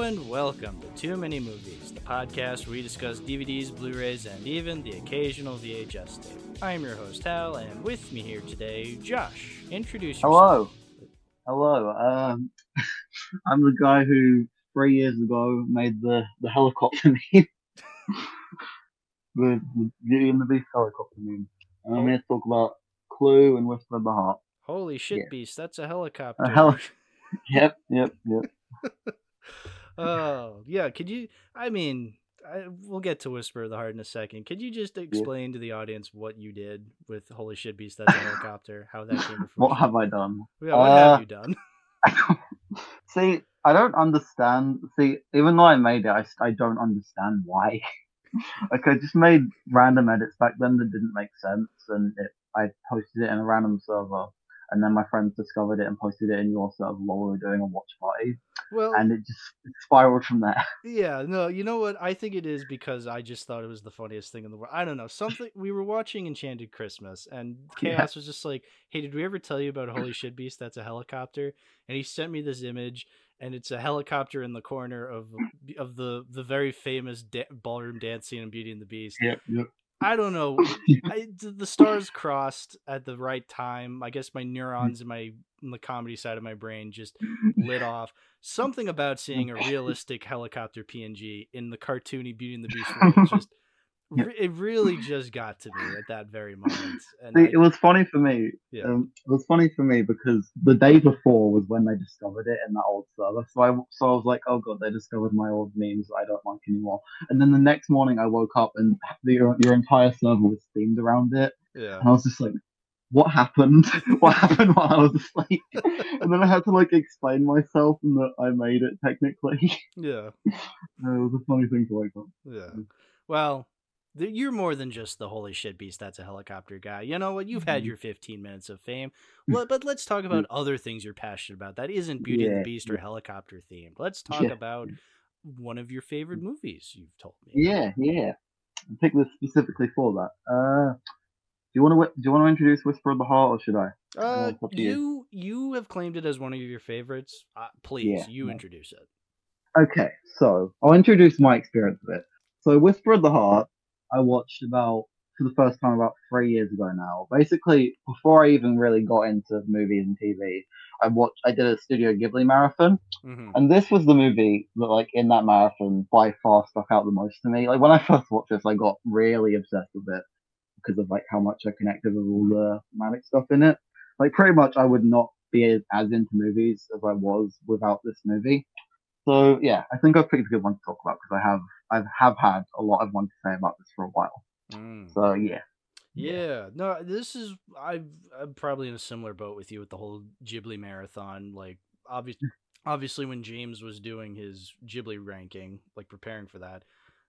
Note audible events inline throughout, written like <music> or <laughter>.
and welcome to Too Many Movies, the podcast where we discuss DVDs, Blu rays, and even the occasional VHS tape. I'm your host, Hal, and with me here today, Josh. Introduce yourself. Hello. Hello. Um, <laughs> I'm the guy who three years ago made the, the helicopter <laughs> meme. the, the Beauty and the Beast helicopter meme. And I'm here to talk about Clue and Whisper of the Heart. Holy shit, Yeah. Beast, that's a helicopter. A heli- <laughs> Yep, yep, yep. Oh, yeah, could you? I mean, I, we'll get to Whisper of the Heart in a second. Could you just explain to the audience what you did with Holy shit, Beast, that's a <laughs> helicopter? How that came to fruition? <laughs> What have I done? Yeah, what Uh, have you done? <laughs> See, I don't understand. See, even though I made it, i, I don't understand why. like, I just made random edits back then that didn't make sense, and it, I posted it in a random server, and then my friends discovered it and posted it in your while we were doing a watch party, Well, and it just spiraled from there. <laughs> Yeah, no, you know what? I think it is because I just thought it was the funniest thing in the world. I don't know. Something we were watching Enchanted Christmas and <laughs> Yeah. Chaos was just like, "Hey, did we ever tell you about Holy Shit Beast that's a helicopter?" And he sent me this image and it's a helicopter in the corner of of the the very famous da- ballroom dance scene in Beauty and the Beast. Yep, yep. I don't know. <laughs> I, the stars crossed at the right time. I guess my neurons in my in the comedy side of my brain just lit off. Something about seeing a <laughs> realistic helicopter PNG in the cartoony Beauty and the Beast world just Yeah. it really just got to me at that very moment. And See, I- it was funny for me. Yeah. Um, it was funny for me because the day before was when they discovered it in that old server. So I, so I was like, oh god, they discovered my old memes that I don't like anymore. And then the next morning I woke up and the, your, your entire server was themed around it. yeah. And I was just like, what happened? <laughs> what happened while I was asleep? <laughs> and then I had to like explain myself and that I made it technically. Yeah. <laughs> it was a funny thing to wake up. Yeah. Well, you're more than just the holy shit beast. That's a helicopter guy. You know what? You've had Mhm. your 15 minutes of fame. Let, but let's talk about other things you're passionate about. That isn't Beauty and the Beast or helicopter themed. Let's <laughs> talk Yeah. about one of your favorite movies. You've told me. Yeah, yeah. I picked this specifically for that. Uh, do you want to do you want to introduce Whisper of the Heart or should I? Uh, it's up to you. you have claimed it as one of your favorites. Uh, please, Yeah, you yeah. introduce it. Okay, so I'll introduce my experience with it. So Whisper of the Heart, I watched about for the first time about three years ago now. Basically, before I even really got into movies and TV, I watched I did a Studio Ghibli marathon. hmm And this was the movie that, like, in that marathon, by far stuck out the most to me. Like, when I first watched this, I got really obsessed with it because of like how much I connected with all the thematic stuff in it. Like, pretty much, I would not be as, as into movies as I was without this movie. So yeah, I think I've picked a good one to talk about because I have I have had a lot of one to say about this for a while. Mm. So yeah, Yeah, no, this is I've, I'm probably in a similar boat with you with the whole Ghibli marathon. Like, obviously, obviously, when James was doing his Ghibli ranking, like preparing for that,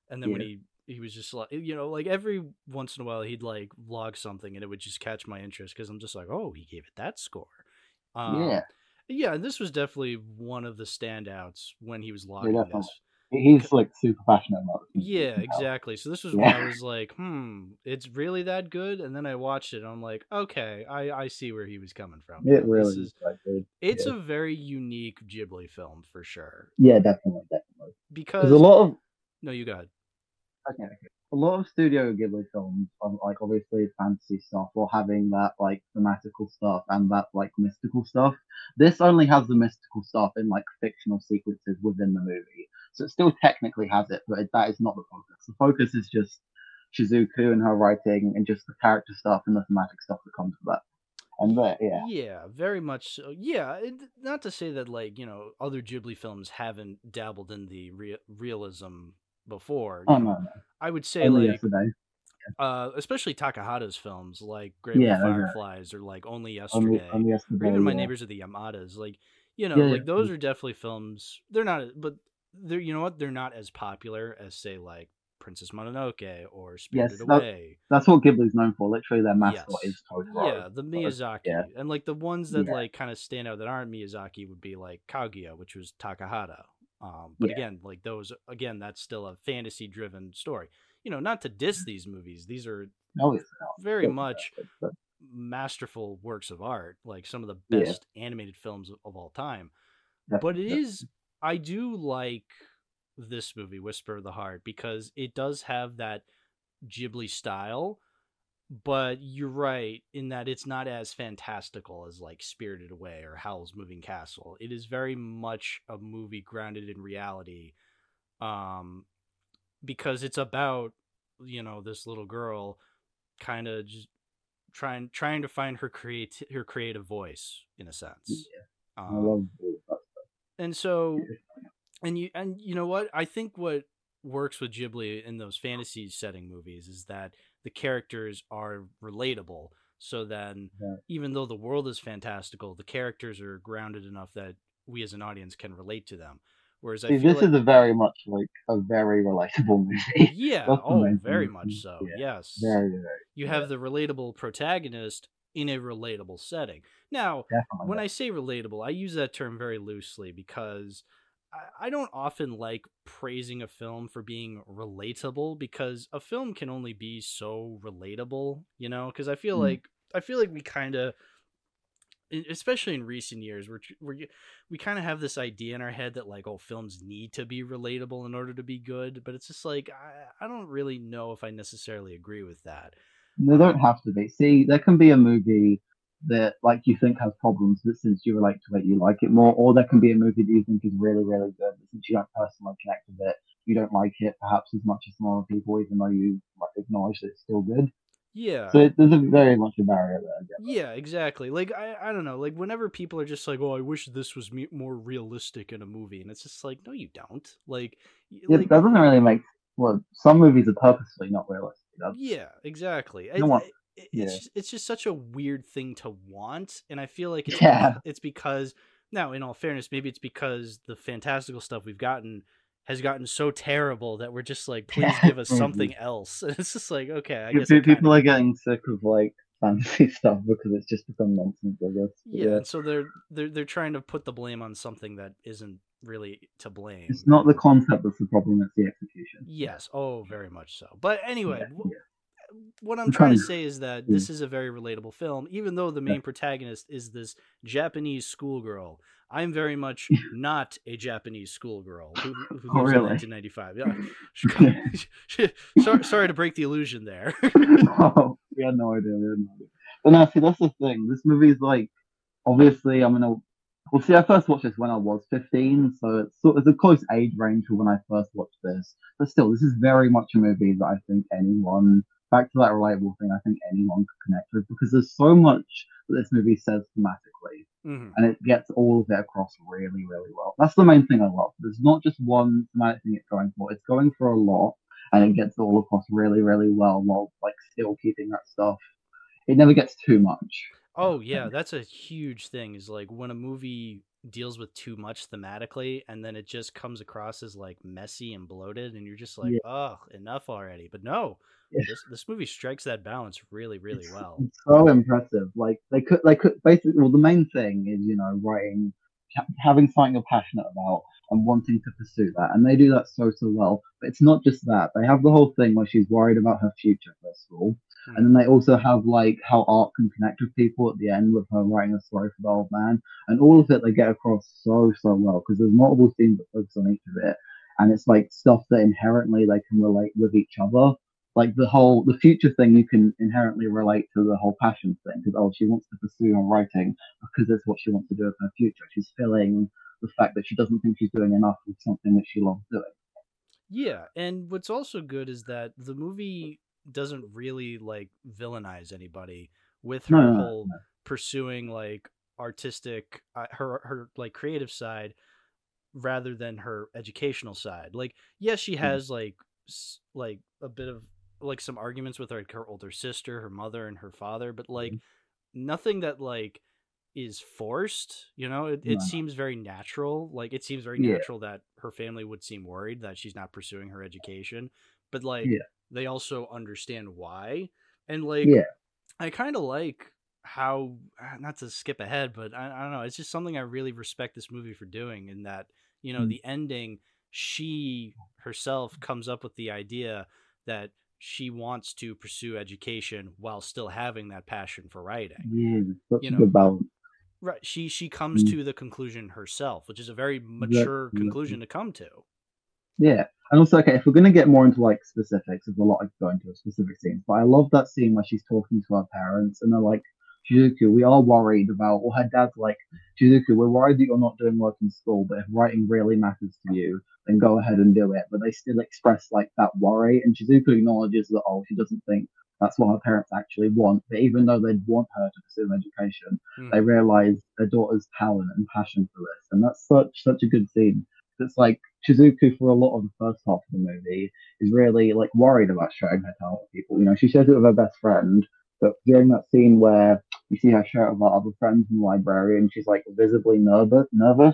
and then when he he was just like, you know, like every once in a while he'd like log something and it would just catch my interest because I'm just like, oh, he gave it that score. Um, yeah, yeah, this was definitely one of the standouts when he was logging definitely. this. he's like super passionate about it. Yeah, exactly. So this was Yeah. when I was like, hmm, it's really that good? And then I watched it and I'm like, okay, I, I see where he was coming from. It really this is is it's yeah. a very unique Ghibli film for sure. Yeah, definitely, definitely. Because a lot of No, you got it. Okay, okay. A lot of Studio Ghibli films are like obviously fantasy stuff or having that like thematical stuff and that like mystical stuff. This only has the mystical stuff in like fictional sequences within the movie. So it still technically has it, but it, that is not the focus. The focus is just Shizuku and her writing and just the character stuff and the thematic stuff that comes with that. And that, yeah. Yeah, very much so. Yeah, it, not to say that like, you know, other Ghibli films haven't dabbled in the rea- realism before. Oh no, no. I would say Only like yesterday. uh especially Takahata's films like Grave Yeah, of Fireflies or like Only Yesterday. Only, only yesterday. or even my yeah. neighbors are the Yamadas. Like, you know, Yeah, like those are definitely films. They're not, but they're you know what? They're not as popular as say like Princess Mononoke or Spirited Yes, that- Away. That's what Ghibli's known for. Literally, their mascot Yes. is Totoro. Yeah, the Miyazaki, yeah. and like the ones that like kind of stand out that aren't Miyazaki would be like Kaguya, which was Takahata. Um, but Yeah. again, like those, again, that's still a fantasy-driven story. You know, not to diss these movies; these are not. very But- much but- masterful works of art, like some of the Yeah. best animated films of, of all time. But it is, I do like this movie, Whisper of the Heart, because it does have that Ghibli style, but you're right in that it's not as fantastical as like Spirited Away or Howl's Moving Castle. It is very much a movie grounded in reality, um, because it's about you know this little girl kind of just trying trying to find her create her creative voice in a sense. Yeah. Um, I love all of that and so and you and you know what i think what works with ghibli in those fantasy setting movies is that the characters are relatable so then Yeah. even though the world is fantastical the characters are grounded enough that we as an audience can relate to them whereas i See, feel this like, is a very much like a very relatable <laughs> movie. yeah oh very much so Yeah. yes very, very you yeah. have the relatable protagonist in a relatable setting now definitely. when I say relatable, I use that term very loosely because I, I don't often like praising a film for being relatable because a film can only be so relatable, you know. Because I feel Mm. like I feel like we kind of, especially in recent years, we're, we're we kind of have this idea in our head that like, oh, films need to be relatable in order to be good, but it's just like I, I don't really know if I necessarily agree with that. They don't have to be. See, there can be a movie that like you think has problems, but since you relate to it, you like it more. Or there can be a movie that you think is really, really good, but since you don't personally connect with it, you don't like it perhaps as much as some other people, even though you like, acknowledge that it's still good. Yeah. So it, there's a very much a barrier there. Yeah, exactly. Like I, I don't know. Like whenever people are just like, "Oh, I wish this was me- more realistic in a movie," and it's just like, no, you don't. Like, y- It like doesn't really make. Well, some movies are purposely not realistic. That's, yeah, exactly. No I- one- I- it- yeah. it's just, it's just such a weird thing to want, and I feel like it's Yeah. it's because now, in all fairness, maybe it's because the fantastical stuff we've gotten has gotten so terrible that we're just like, <laughs> please Yeah, give us maybe. something else. <laughs> And it's just like, okay, I guess people kinda- are getting sick of like <laughs> fantasy stuff because it's just become nonsense. I guess. But yeah, so they're they're they're trying to put the blame on something that isn't really to blame. It's not the concept that's the problem; it's the execution. Yes. Oh, very much so. But anyway, Yeah, yeah. What I'm trying to say is that this is a very relatable film, even though the main protagonist is this Japanese schoolgirl. I'm very much <laughs> not a Japanese schoolgirl who, who oh, lives Oh, in really? 1995. Yeah. <laughs> <laughs> sorry, sorry to break the illusion there. oh, we had no idea. We had no idea. But now, see, that's the thing. This movie is like, obviously, I'm gonna. Well, see, I first watched this when I was 15, so it's sort of a close age range for when I first watched this. But still, this is very much a movie that I think anyone, back to that relatable thing, I think anyone could connect with because there's so much that this movie says thematically Mhm. and it gets all of it across really, really well. That's the main thing I love. There's not just one thematic thing it's going for. It's going for a lot, and it gets all across really, really well while like still keeping that stuff. It never gets too much. Oh yeah, that's a huge thing. Is like when a movie deals with too much thematically, and then it just comes across as like messy and bloated, and you're just like, Yeah. oh, enough already. But no, Yeah. this this movie strikes that balance really, really It's- well. It's so impressive. Like they could, they could basically. Well, the main thing is you know writing, having something you're passionate about and wanting to pursue that, and they do that so so well. But it's not just that. They have the whole thing where she's worried about her future first of all, Hmm. and then they also have like how art can connect with people at the end with her writing a story for the old man, and all of it they get across so so well because there's multiple scenes that focus on each of it, and it's like stuff that inherently they can relate with each other like the whole the future thing you can inherently relate to the whole passion thing because oh she wants to pursue her writing because that's what she wants to do with her future. She's feeling the fact that she doesn't think she's doing enough with something that she loves doing. Yeah, and what's also good is that the movie doesn't really like villainize anybody with her No, no, no, whole pursuing like artistic uh, her her like creative side rather than her educational side. Like yes, she has like like a bit of like some arguments with like her older sister, her mother and her father, but like nothing that like is forced, you know? It, it No. seems very natural. Like it seems very Yeah. natural that her family would seem worried that she's not pursuing her education, but like Yeah. they also understand why. And like Yeah. I kind of like how uh, not to skip ahead, but I, I don't know. It's just something I really respect this movie for doing. In that, you know, Mm. the ending, she herself comes up with the idea that she wants to pursue education while still having that passion for writing. yeah You know, balance Right. She she comes Mm. to the conclusion herself, which is a very mature Exactly. conclusion to come to. Yeah. And also, okay, if we're gonna get more into like specifics, there's a lot I could go into specific scenes. But I love that scene where she's talking to her parents and they're like, Shizuku, we are worried about or her dad's like, Shizuku, we're worried that you're not doing work in school, but if writing really matters to you, then go ahead and do it. But they still express like that worry and Shizuku acknowledges that oh, she doesn't think that's what her parents actually want. But even though they'd want her to pursue an education, Mhm. they realize their daughter's talent and passion for this. And that's such such a good scene. It's like Shizuku for a lot of the first half of the movie is really like worried about showing her talent to people. You know, she shares it with her best friend, but during that scene where you see her share it with her other friends in the library and she's like visibly nervous nervous.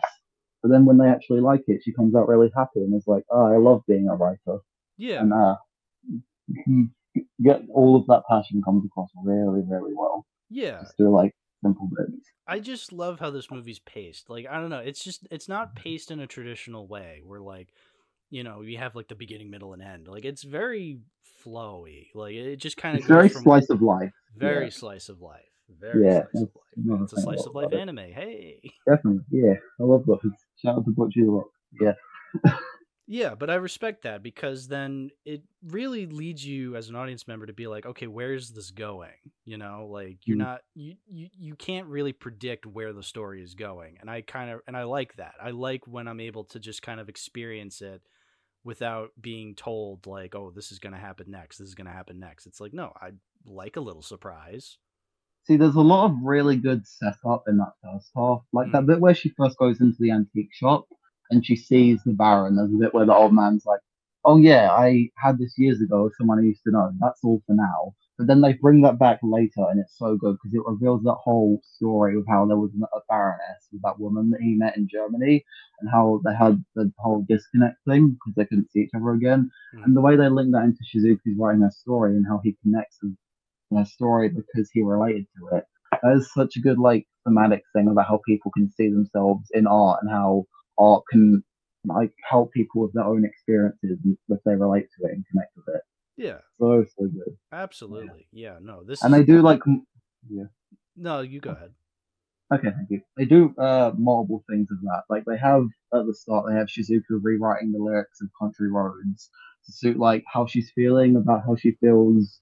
But then when they actually like it, she comes out really happy and is like, Oh, I love being a writer. Yeah. And uh get all of that passion comes across really, really well. Yeah. Just through like simple bits. I just love how this movie's paced. Like I don't know, it's just it's not paced in a traditional way where like you know, you have like the beginning, middle and end. Like it's very flowy. Like it just kind of very slice of life. very yeah. slice of life. Very Yeah, slice of life. It's a slice of life it. anime. Hey. <laughs> Definitely, yeah. I love those. Shout out to Bocchi the Rock. Yeah. <laughs> Yeah, but I respect that because then it really leads you as an audience member to be like, okay, where's this going? You know, like you're Mm. not you, you you can't really predict where the story is going. And I kind of and I like that. I like when I'm able to just kind of experience it without being told like, oh, this is going to happen next. This is going to happen next. It's like, no, I like a little surprise. See, there's a lot of really good setup in that first half. Like that bit where she first goes into the antique shop and she sees the Baron. There's a bit where the old man's like, "Oh yeah, I had this years ago someone I used to know. That's all for now." But then they bring that back later, and it's so good because it reveals that whole story of how there was a Baroness with that woman that he met in Germany, and how they had the whole disconnect thing because they couldn't see each other again. Mhm. And the way they link that into Shizuku's writing her story and how he connects with their story because he related to it. That is such a good like thematic thing about how people can see themselves in art and how art can like help people with their own experiences if they relate to it and connect with it. Yeah, So so good. absolutely. Yeah, no, this And is they do like Yeah. No, you go ahead. okay, thank you. They do uh multiple things of that. Like they have at the start they have Shizuku rewriting the lyrics of Country Roads to suit like how she's feeling about how she feels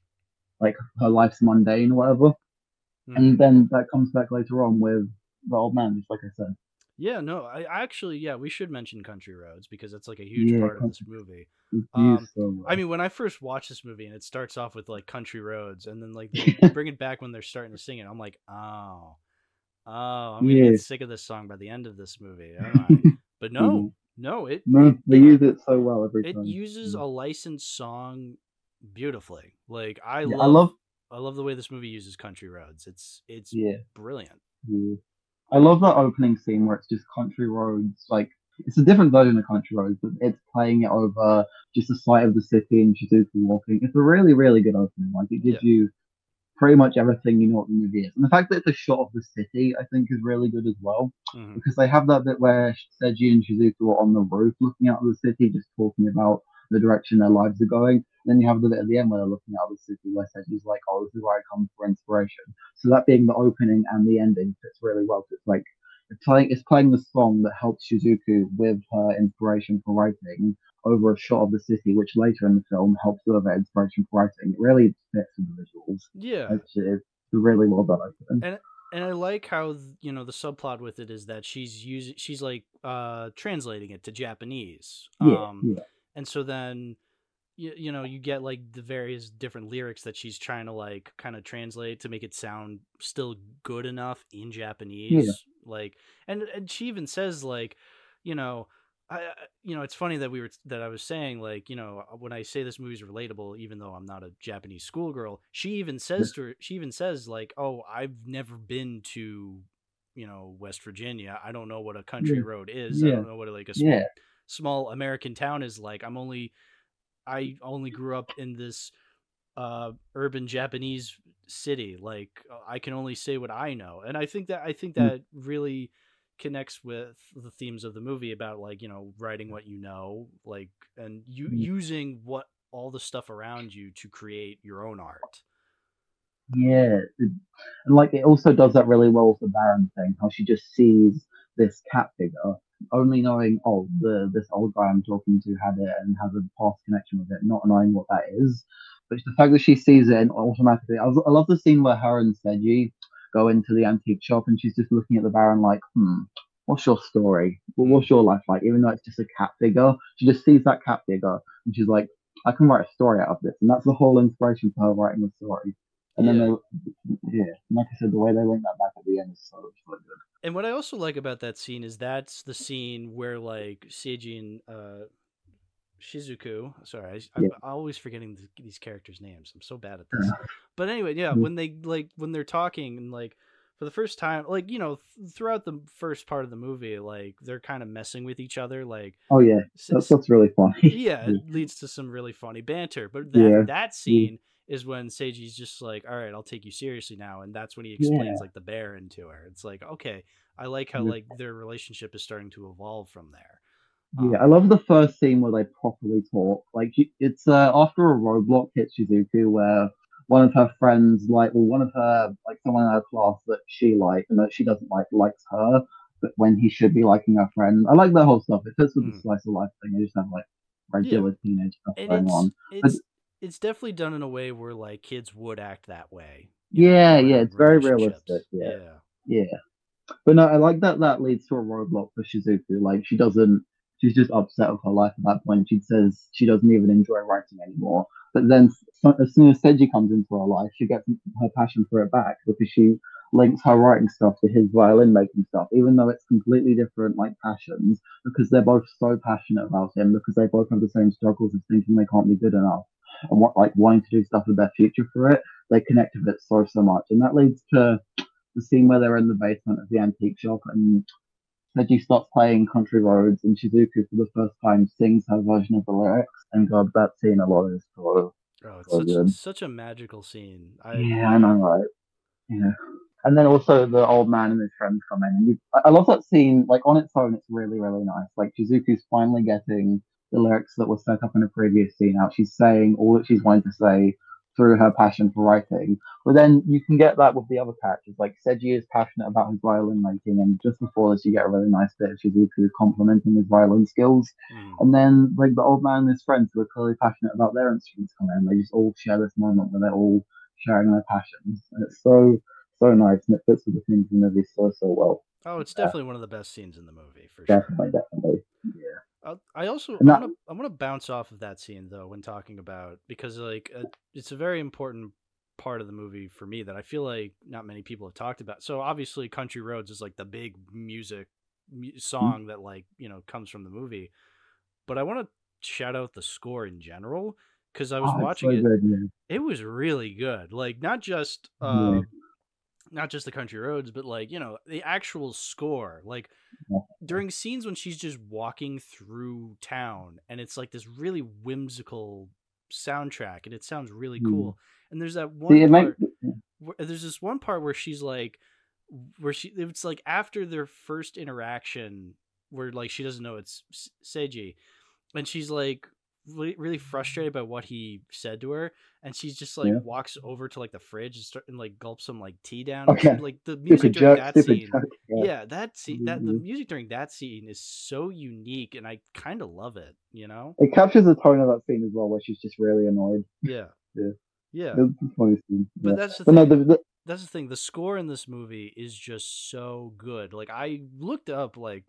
like her life's mundane or whatever. Mhm. And then that comes back later on with the old man, just like I said. Yeah, no, I actually, yeah, we should mention Country Roads because it's like a huge Yeah, part of this movie. Um, so. I mean, when I first watched this movie and it starts off with like Country Roads and then like they <laughs> bring it back when they're starting to sing it, I'm like, oh, oh, I'm gonna Yeah. get sick of this song by the end of this movie. <laughs> But no, no, it no, it, they use it so well every it time. uses a licensed song beautifully. Like I Yeah, love, I love I love the way this movie uses Country Roads. It's it's yeah, brilliant. yeah. I love that opening scene where it's just country roads. Like it's a different version of country roads, but it's playing it over just the sight of the city and Shizuku walking. It's a really, really good opening. Like it gives you pretty much everything you know what the movie is. And the fact that it's a shot of the city, I think, is really good as well. Mhm. because they have that bit where Seiji and Shizuku are on the roof looking out of the city, just talking about the direction their lives are going. And then you have the bit at the end where they're looking out of the city where Seiji's like, "Oh, this is where I come for inspiration." So that being the opening and the ending fits really well. It's like it's playing, it's playing the song that helps Shizuku with her inspiration for writing over a shot of the city, which later in the film helps her with her inspiration for writing. It really fits with the visuals. Yeah. It's, it's really well done. Think. and I like how you know the subplot with it is that she's using she's like uh translating it to Japanese. Yeah, Um yeah. And so then you, you know you get like the various different lyrics that she's trying to like kind of translate to make it sound still good enough in Japanese like and and she even says like you know I you know it's funny that we were that I was saying like you know uh, when I say this movie's relatable even though I'm not a Japanese schoolgirl she even says to her she even says like oh I've never been to you know West Virginia. I don't know what a country Yeah. road is. I don't know what like a small Yeah. Small American town is like. I'm only I only grew up in this uh urban Japanese city. Like uh, I can only say what I know. And I think that I think Mm. that really connects with the themes of the movie about like, you know, writing what you know, like and you Mm. using what all the stuff around you to create your own art. Yeah, and like it also does that really well with the Baron thing. How she just sees this cat figure, only knowing oh the this old guy I'm talking to had it and has a past connection with it, not knowing what that is. But the fact that she sees it and automatically, I, I love the scene where her and Seiji go into the antique shop and she's just looking at the Baron like, hmm, what's your story? What's your life like? Even though it's just a cat figure, she just sees that cat figure and she's like, I can write a story out of this, and that's the whole inspiration for her writing the story. And then Yeah. they, yeah, like I said, the way they link that back at the end is so, so good. And what I also like about that scene is that's the scene where like Seiji and uh, Shizuku. Sorry, I, I'm Yeah. always forgetting th- these characters' names. I'm so bad at this. <laughs> But anyway, yeah, when they like when they're talking and like for the first time, like you know, th- throughout the first part of the movie, like they're kind of messing with each other. Like, Oh yeah, that's that's really funny. <laughs> yeah, it leads to some really funny banter. But that Yeah. that scene is when Seiji's just like, "All right, I'll take you seriously now," and that's when he explains Yeah. like the Baron to her. It's like, okay, I like how like their relationship is starting to evolve from there. Yeah, I love the first scene where they properly talk. Like it's uh, after a roadblock hits Shizuku, where one of her friends, like, well, one of her, like, someone in her class that she liked and that she doesn't like, likes her, but when he should be liking her friend. I like that whole stuff. It fits with the Mm. slice of life thing. They just have like regular teenage stuff and going on. it's it's definitely done in a way where like kids would act that way. you know, Yeah, yeah, it's very realistic, yeah. yeah. Yeah. But no, I like that that leads to a roadblock for Shizuku. Like she doesn't she's just upset with her life at that point. She says she doesn't even enjoy writing anymore. But then as soon as Seiji comes into her life, she gets her passion for it back because she links her writing stuff to his violin making stuff, even though it's completely different like passions, because they're both so passionate about him, because they both have the same struggles of thinking they can't be good enough and what like wanting to do stuff with their future for it. They connect with it so so much. And that leads to the scene where they're in the basement of the antique shop and Seiji starts playing Country Roads and Shizuku for the first time sings her version of the lyrics. And God, that scene alone is so Oh, it's So such good. such a magical scene. I, yeah, I know, right? Yeah. And then also the old man and his friends come in. And you, I love that scene. Like on its own, it's really, really nice. Like Shizuku's finally getting the lyrics that were set up in a previous scene out. She's saying all that she's wanting to say through her passion for writing. But then you can get that with the other characters. Like Seiji is passionate about his violin making, and just before this, you get a really nice bit of Shizuku complimenting his violin skills. Mm. And then like the old man and his friends who are clearly passionate about their instruments come in. They just all share this moment where they're all sharing their passions. And it's so so nice and it fits with the themes of the movie so so well. Oh, it's definitely one of the best scenes in the movie for sure. Definitely, definitely. Yeah. Uh, I also And I that- want to I want to bounce off of that scene though when talking about because like uh, it's a very important part of the movie for me that I feel like not many people have talked about. So obviously, Country Roads is like the big music mu- song that like you know comes from the movie, but I want to shout out the score in general because I was Oh, watching so it. good. It was really good. Like not just Yeah. Uh, not just the country roads, but like you know the actual score. Like during scenes when she's just walking through town, and it's like this really whimsical soundtrack, and it sounds really Mm. cool. And there's that one See, part. makes where- there's this one part where she's like where she it's like after their first interaction where like she doesn't know it's Seiji and she's like really, really frustrated by what he said to her and she's just like Yeah. walks over to like the fridge and start and like gulps some like tea down Okay. shit. like the <laughs> music stupid during joke, that scene joke. yeah. Yeah. that scene that the Mhm. music during that scene is so unique and I kind of love it you know It captures the tone of that scene as well, where she's just really annoyed. yeah <laughs> Yeah. yeah funny scene. but yeah. that's the But no, the, the, that's the thing. The score in this movie is just so good. Like I looked up, like,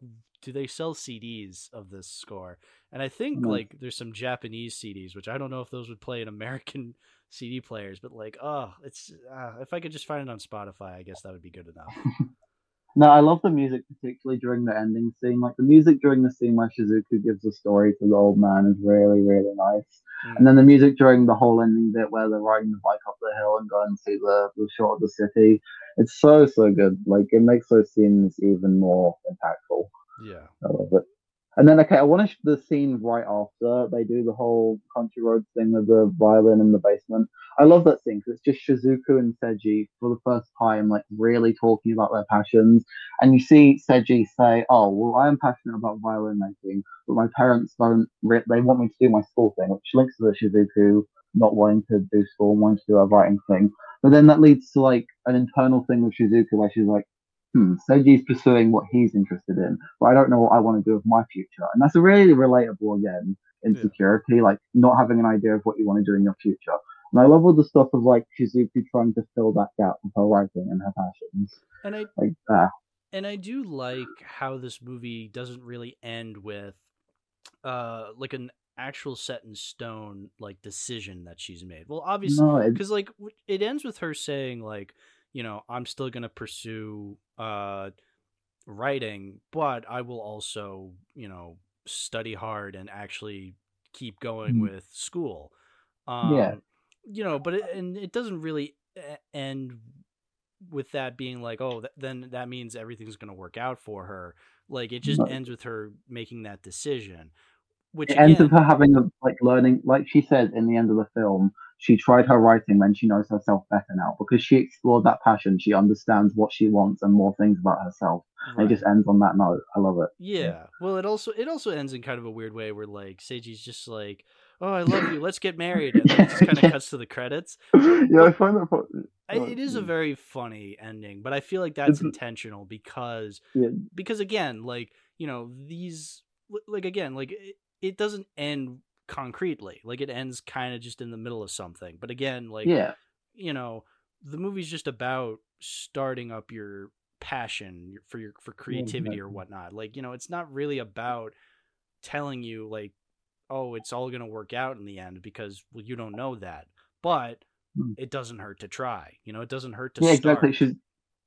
do they sell CDs of this score? And I think Nice. like there's some Japanese CDs, which I don't know if those would play in American <laughs> CD players. But like, oh, it's uh, if I could just find it on Spotify, I guess that would be good enough. <laughs> No, I love the music, particularly during the ending scene. Like the music during the scene where Shizuku gives the story to the old man is really, really nice. Mm. And then the music during the whole ending bit where they're riding the bike up the hill and go and see the, the shot of the city. It's so, so good. Like it makes those scenes even more impactful. Yeah, I love it. And then, okay, I want to the scene right after they do the whole country roads thing with the violin in the basement. I love that scene because it's just Shizuku and Seiji for the first time, like really talking about their passions. And you see Seiji say, "Oh, well, I am passionate about violin making, but my parents don't. Re- they want me to do my school thing," which links to the Shizuku not wanting to do school and wanting to do a writing thing. But then that leads to like an internal thing with Shizuku where she's like, hmm, Seiji's pursuing what he's interested in, but I don't know what I want to do with my future. And that's a really relatable again insecurity, yeah. like not having an idea of what you want to do in your future. And I love all the stuff of like Shizuku trying to fill that gap with her writing and her passions. And I like that. And I do like how this movie doesn't really end with uh like an actual set in stone like decision that she's made. Well, obviously because no, like it ends with her saying like, you know, I'm still going to pursue uh writing, but I will also, you know, study hard and actually keep going mm-hmm. with school. Um, yeah. You know, but it, and it doesn't really end with that being like, oh, th- then that means everything's going to work out for her. Like it just no. ends with her making that decision. Which it again, ends with her having a like learning, like she said in the end of the film, she tried her writing when she knows herself better now because she explored that passion. She understands what she wants and more things about herself. Right. It just ends on that note. I love it. Yeah. Well, it also it also ends in kind of a weird way where like Seiji's just like, "Oh, I love you. Let's get married," and then it just <laughs> kind of yeah. cuts to the credits. <laughs> Yeah, but I find that. Funny. it is a very funny ending, but I feel like that's intentional because yeah. because again, like you know these like again like it, it doesn't end concretely. Like it ends kind of just in the middle of something. But again, like yeah, you know, the movie's just about starting up your passion for your for creativity or whatnot. Like, you know, it's not really about telling you like, oh, it's all gonna work out in the end because well, you don't know that. But hmm. it doesn't hurt to try. You know, it doesn't hurt to yeah, start. exactly. She's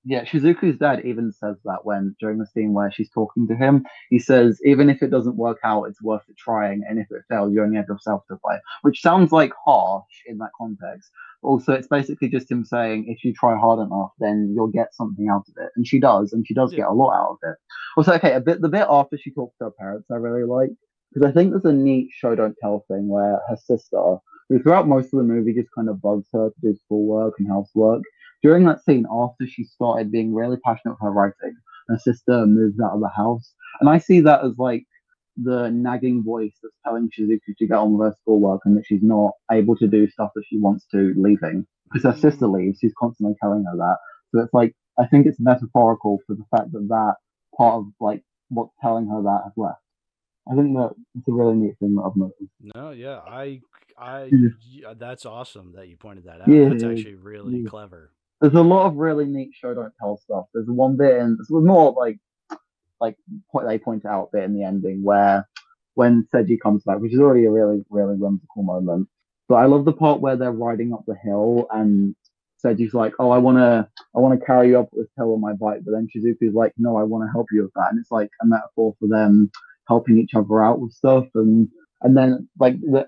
yeah, Shizuku's dad even says that when during the scene where she's talking to him, he says, even if it doesn't work out, it's worth it trying, and if it fails, you only have yourself to blame. Which sounds like harsh in that context. Also, it's basically just him saying, if you try hard enough, then you'll get something out of it, and she does, and she does yeah. get a lot out of it. Also, okay, a bit the bit after she talks to her parents, I really like because I think there's a neat show don't tell thing where her sister, who throughout most of the movie just kind of bugs her to do schoolwork and housework, during that scene, after she started being really passionate with her writing, her sister moves out of the house. And I see that as like the nagging voice that's telling Shizuku to get on with her schoolwork and that she's not able to do stuff that she wants to leaving. Because her sister leaves, she's constantly telling her that. So it's like, I think it's metaphorical for the fact that that part of like what's telling her that has left. I think that it's a really neat thing that I've noticed. No, yeah, I, I, mm. yeah, that's awesome that you pointed that out. Yeah, that's actually really yeah. clever there's a lot of really neat show don't tell stuff. There's one bit in it's more like like point they point out bit in the ending where when Seiji comes back, which is already a really really whimsical moment. But I love the part where they're riding up the hill and Seiji's like, "Oh, I wanna I wanna carry you up this hill on my bike," but then Shizuku's like, "No, I want to help you with that," and it's like a metaphor for them helping each other out with stuff and and then like the,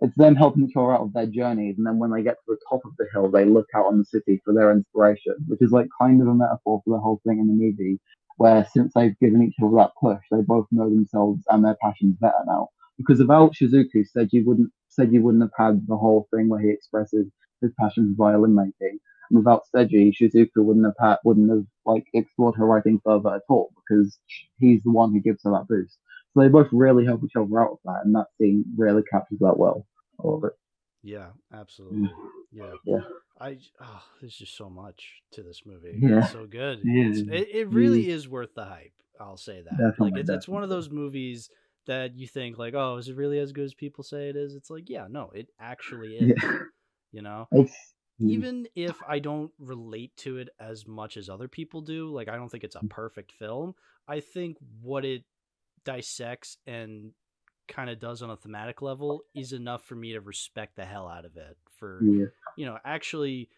it's them helping each other out of their journeys, and then when they get to the top of the hill, they look out on the city for their inspiration, which is like kind of a metaphor for the whole thing in the movie, where since they've given each other that push, they both know themselves and their passions better now. Because without Shizuku, Seiji wouldn't Seiji wouldn't have had the whole thing where he expresses his passion for violin making. And without Seiji, Shizuku wouldn't have had, wouldn't have like explored her writing further at all because he's the one who gives her that boost. So they both really help each other out with that, and that scene really captures that well all of it. Yeah, absolutely. Mm. Yeah. Yeah. I oh, there's just so much to this movie. Yeah. It's so good. Yeah. It, it really is worth the hype. I'll say that. Definitely, like it's, it's one of those movies that you think like, oh, is it really as good as people say it is? It's like, yeah, no, it actually is. Yeah. <laughs> You know, it's, mm. even if I don't relate to it as much as other people do, like I don't think it's a mm. perfect film. I think what it dissects and kind of does on a thematic level is enough for me to respect the hell out of it for yeah. you know actually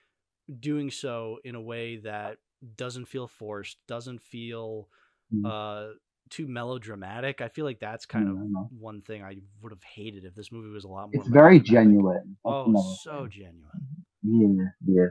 doing so in a way that doesn't feel forced doesn't feel mm. uh too melodramatic. I feel like that's kind of one thing i would have hated if this movie was a lot more it's very genuine. Oh so genuine. Yeah yeah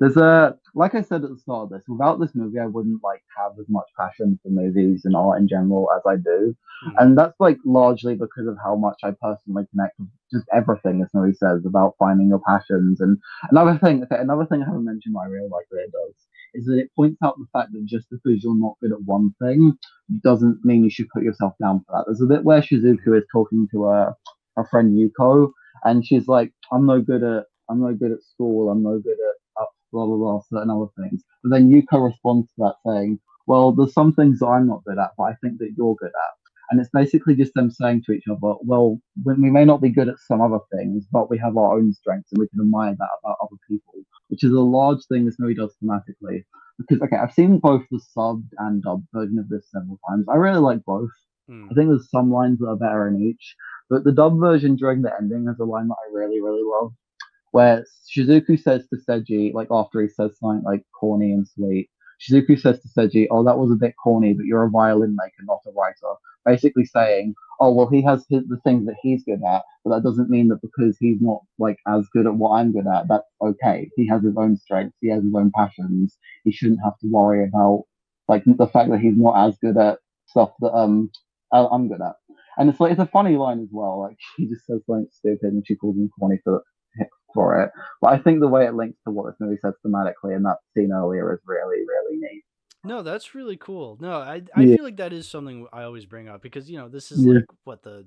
there's a like I said at the start of this, without this movie, I wouldn't like have as much passion for movies and art in general as I do, mm-hmm. and that's like largely because of how much I personally connect with just everything this movie says about finding your passions. And another thing, okay, another thing I haven't mentioned that I really like that it does is that it points out the fact that just because you're not good at one thing doesn't mean you should put yourself down for that. There's a bit where Shizuku is talking to a, a friend Yuko, and she's like, "I'm no good at I'm no good at school. I'm no good at blah blah blah certain other things." But then you correspond to that saying, "Well, there's some things that I'm not good at, but I think that you're good at." And it's basically just them saying to each other, "Well, we may not be good at some other things, but we have our own strengths, and we can admire that about other people." Which is a large thing this movie does thematically. Because okay, I've seen both the subbed and dubbed version of this several times. I really like both. Hmm. I think there's some lines that are better in each, but the dub version during the ending has a line that I really, really love, where Shizuku says to Seiji, like after he says something like corny and sweet, Shizuku says to Seiji, "Oh, that was a bit corny, but you're a violin maker, not a writer." Basically saying, "Oh, well, he has his, the things that he's good at, but that doesn't mean that because he's not like as good at what I'm good at, that's okay. He has his own strengths, he has his own passions. He shouldn't have to worry about like the fact that he's not as good at stuff that um I'm good at." And it's like it's a funny line as well. Like <laughs> she just says something stupid and she calls him corny for for it. But I think the way it links to what this movie says thematically in that scene earlier is really, really neat. No, that's really cool. No, I I Yeah. feel like that is something I always bring up because you know this is Yeah. like what the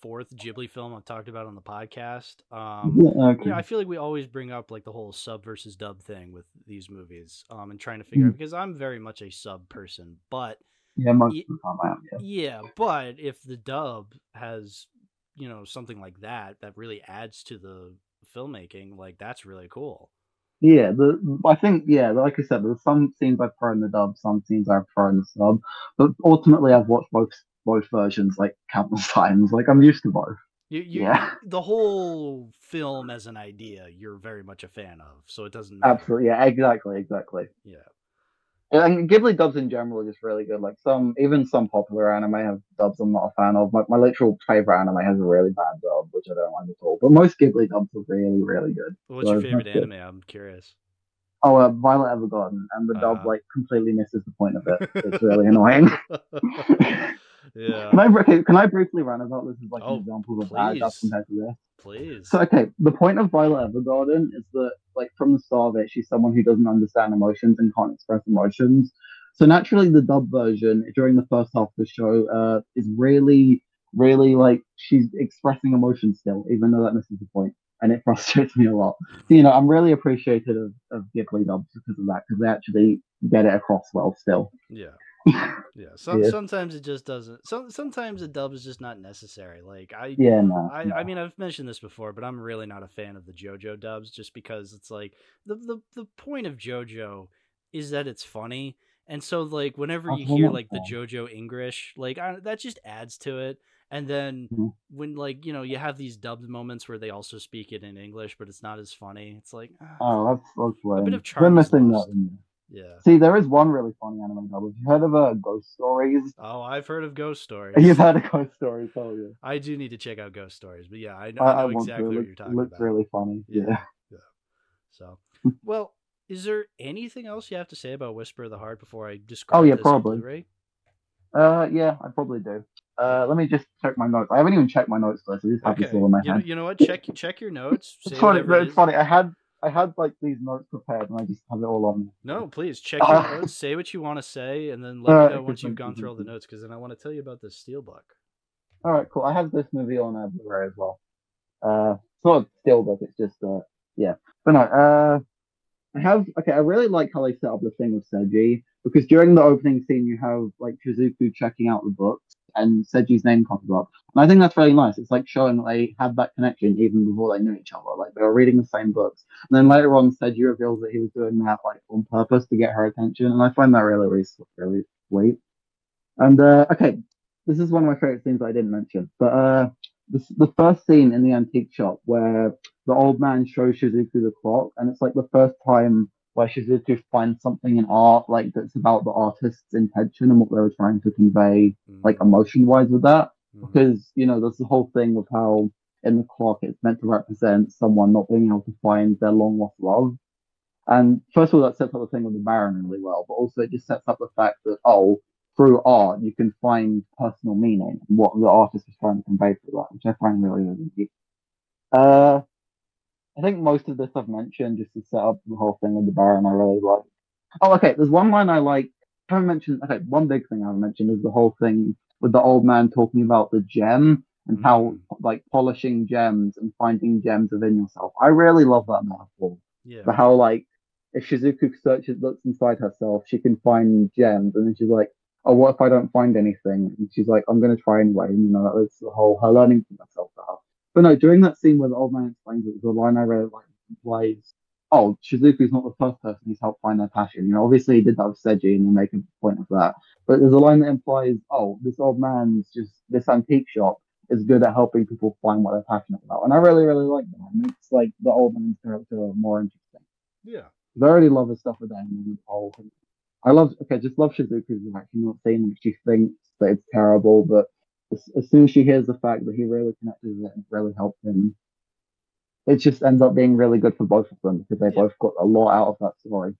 fourth Ghibli film I've talked about on the podcast. Um, Yeah, okay. you know, I feel like we always bring up like the whole sub versus dub thing with these movies, um, and trying to figure out Mm. because I'm very much a sub person, but yeah, most Ye- of the time I am. Yeah. yeah, but if the dub has you know something like that that really adds to the filmmaking, like that's really cool. Yeah, the I think yeah, like I said, there's some scenes I prefer in the dub, some scenes I prefer in the sub. But ultimately, I've watched both both versions like countless <laughs> times. Like I'm used to both. You, you, Yeah. the whole film as an idea, you're very much a fan of, so it doesn't matter. Absolutely, yeah, exactly, exactly. Yeah. And Ghibli dubs in general are just really good. Like some, even some popular anime have dubs I'm not a fan of. Like my literal favorite anime has a really bad dub, which I don't like at all. But most Ghibli dubs are really, really good. What's So your favorite good. anime? I'm curious. Oh, uh, Violet Evergarden, and the dub Uh-huh. like completely misses the point of it. It's really <laughs> annoying. <laughs> yeah. Can I okay, can I briefly rant about this as like Oh, an example of a bad dub please. compared to this? Please. So okay, the point of Violet Evergarden is that like from the start of it, she's someone who doesn't understand emotions and can't express emotions. So naturally, the dub version during the first half of the show uh, is really, really like she's expressing emotions still, even though that misses the point, and it <laughs> frustrates me a lot. You know, I'm really appreciative of, of Ghibli dubs because of that, because they actually get it across well still. Yeah. Yeah. <laughs> Some, Yeah. Sometimes it just doesn't. Some, sometimes a dub is just not necessary. Like I, Yeah, no. I, no. I mean, I've mentioned this before, but I'm really not a fan of the JoJo dubs, just because it's like the the, the point of JoJo is that it's funny, and so like whenever you hear like the. JoJo English, like I, that just adds to it. And then Mhm. when like you know you have these dubbed moments where they also speak it in English, but it's not as funny. It's like ah, Oh, that's that's lame. bit of charm. We're missing that. Yeah. See, there is one really funny anime dub. Have you heard of uh, Ghost Stories? Oh, I've heard of Ghost Stories. You've heard of Ghost Stories, oh yeah. I do need to check out Ghost Stories, but yeah, I know, I, I know I exactly. It what looks, you're talking looks about. really funny. Yeah. Yeah. So, <laughs> well, is there anything else you have to say about Whisper of the Heart before I describe Oh, yeah, probably. Uh, yeah, I probably do. Uh, let me just check my notes. I haven't even checked my notes though, so I just have Okay. all in my You know, you know what? Check check your notes. <laughs> It's funny. it It's funny. I had I had like these notes prepared, and I just have it all on. me. No, please check your Uh, <laughs> notes. Say what you want to say, and then let me know once you've gone through all the notes, because then I want to tell you about this steelbook. All right, cool. I have this movie on uh, Blu-ray as well. Uh, it's not a steelbook. It's just uh, yeah. But no, uh, I have okay. I really like how they set up the thing with Seiji because during the opening scene you have like Shizuku checking out the books and Seiji's name comes up, and I think that's really nice. It's like showing that they had that connection even before they knew each other. Like they were reading the same books, and then later on Seiji reveals that he was doing that like on purpose to get her attention, and I find that really really really sweet. And uh, okay, this is one of my favorite scenes I didn't mention, but uh, the, the first scene in the antique shop where the old man shows Shizuku the clock, and it's like the first time where Shizuku find something in art like that's about the artist's intention and what they were trying to convey, like Mm, emotion wise with that. mhm. Because you know, there's the whole thing with how in the clock it's meant to represent someone not being able to find their long lost love. And first of all, that sets up the thing with the Baron really well, but also it just sets up the fact that oh, through art you can find personal meaning and what the artist was trying to convey through that, which I find really really neat. Uh, I think most of this I've mentioned just to set up the whole thing with the Baron. I really like. Oh, okay. There's one line I like. I haven't mentioned. Okay, one big thing I haven't mentioned is the whole thing with the old man talking about the gem and how Mm. like polishing gems and finding gems within yourself. I really love that metaphor. Yeah. For how like if Shizuku searches looks inside herself, she can find gems, and then she's like, "Oh, what if I don't find anything?" And she's like, "I'm gonna try anyway." And you know, that was the whole her learning from herself to her. But no, during that scene where the old man explains it, the line I really like implies, "Oh, Shizuku's not the first person who's helped find their passion." You know, obviously he did that with Seiji, and they make a point of that. But there's a line that implies, "Oh, this old man's just this antique shop." Is good at helping people find what they're passionate about, and I really, really like that. It makes like the old man's character more interesting. Yeah, I already love his stuff with them and whole thing. I love okay, just love Shizuku's reaction, not saying that she thinks that it's terrible, but as, as soon as she hears the fact that he really connected with it and really helped him, it just ends up being really good for both of them because they Yeah. both got a lot out of that story.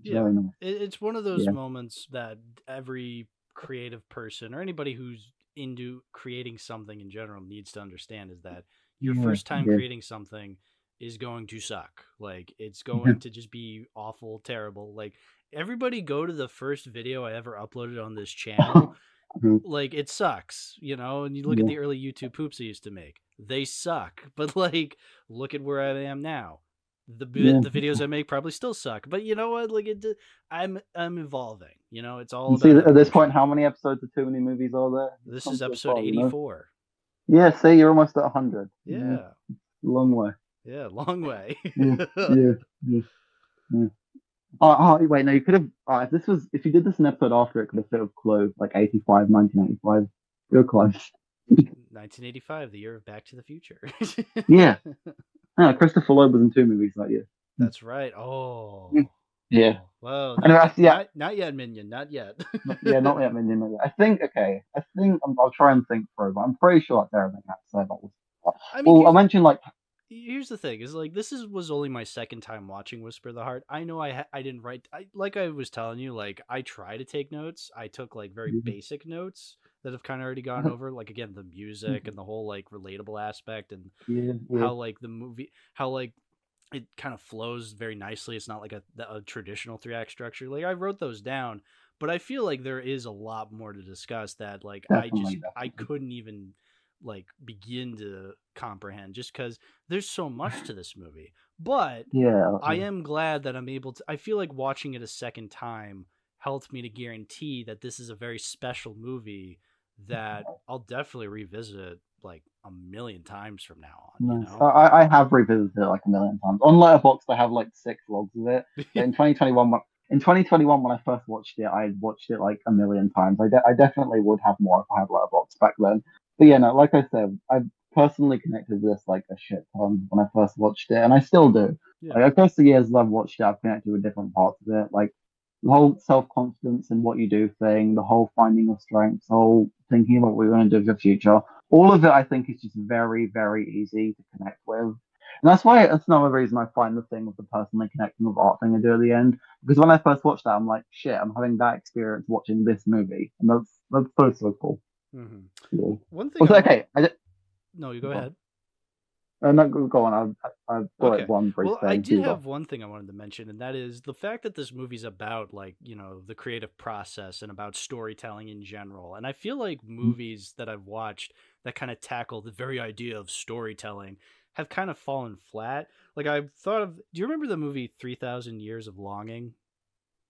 It's Yeah. really nice. It's one of those Yeah. moments that every creative person or anybody who's into creating something in general needs to understand is that your Yeah, first time yeah. creating something is going to suck. Like it's <laughs> going to just be awful, terrible. Like everybody go to the first video I ever uploaded on this channel. <laughs> Mhm. like it sucks, you know, and you look at the early YouTube poops I used to make. They suck. <laughs> But like look at where I am now. The Yeah. the videos I make probably still suck. But you know what? Like it I'm I'm evolving. You know, it's all about see, at this point, how many episodes of Too Many Movies are there? This is episode know? 84. Yeah, see, you're almost at 100. Yeah. Long way. Yeah, <laughs> long way. Yeah, <laughs> yeah, yeah, yeah. Oh, oh, wait, no, you could have. Oh, if this was, if you did this an episode after, it could have fit of close, like 85, 1985. You're close. 1985, the year of Back to the Future. <laughs> Yeah. Christopher Lloyd was in two movies that year. That's right. Oh. Yeah. Whoa. Not, I- yeah. not, not yet, Minion. Not yet. Not- yeah, not yet, Minion. not yet. I think, okay, I think, I'm, I'll try and think through, but I'm pretty sure that's everything I have to say. I mean, Well, I mentioned, like, here's the thing: is like this is was only my second time watching Whisper of the Heart. I know I ha- I didn't write. I like I was telling you, like I try to take notes. I took like very Mhm. basic notes that have kind of already gone over. Like again, the music and the whole like relatable aspect and yeah, yeah, how like the movie how like it kind of flows very nicely it's not like a, a traditional three act structure like i wrote those down but i feel like there is a lot more to discuss that like i just Definitely, i couldn't even like begin to comprehend just because there's so much to this movie but yeah. i am glad that i'm able to i feel like watching it a second time helped me to guarantee that this is a very special movie that <laughs> i'll definitely revisit like a million times from now on you know I, I have revisited it like a million times. On Letterboxd, I have like six logs of it. In <laughs> 2021, when- in 2021, when I first watched it, I watched it like a million times. I, de- I definitely would have more if I had Letterboxd back then. But yeah, no, like I said, I personally connected with this like a shit ton when I first watched it, and I still do. Yeah. Like across the years that I've watched it, I've connected with different parts of it, like the whole self confidence in what you do thing, the whole finding your strengths, the whole thinking about what you're going to do with your future. All of it, I think, is just very, very easy to connect with. And that's why that's another reason I find the thing with the personally connecting with art thing I do at the end. Because when I first watched that, I'm like, shit, I'm having that experience watching this movie. And that's that's so, so cool. Mhm. Yeah. One thing. Also, I- okay, I, di- No, you go Go ahead. uh, no, go on. I've, I've got Okay. one brief Well, I thing. did You go. have one thing I wanted to mention, and that is the fact that this movie's about like you know the creative process and about storytelling in general. And I feel like Mm-hmm. movies that I've watched that kind of tackle the very idea of storytelling have kind of fallen flat. Like I've thought of. Do you remember the movie Three Thousand Years of Longing?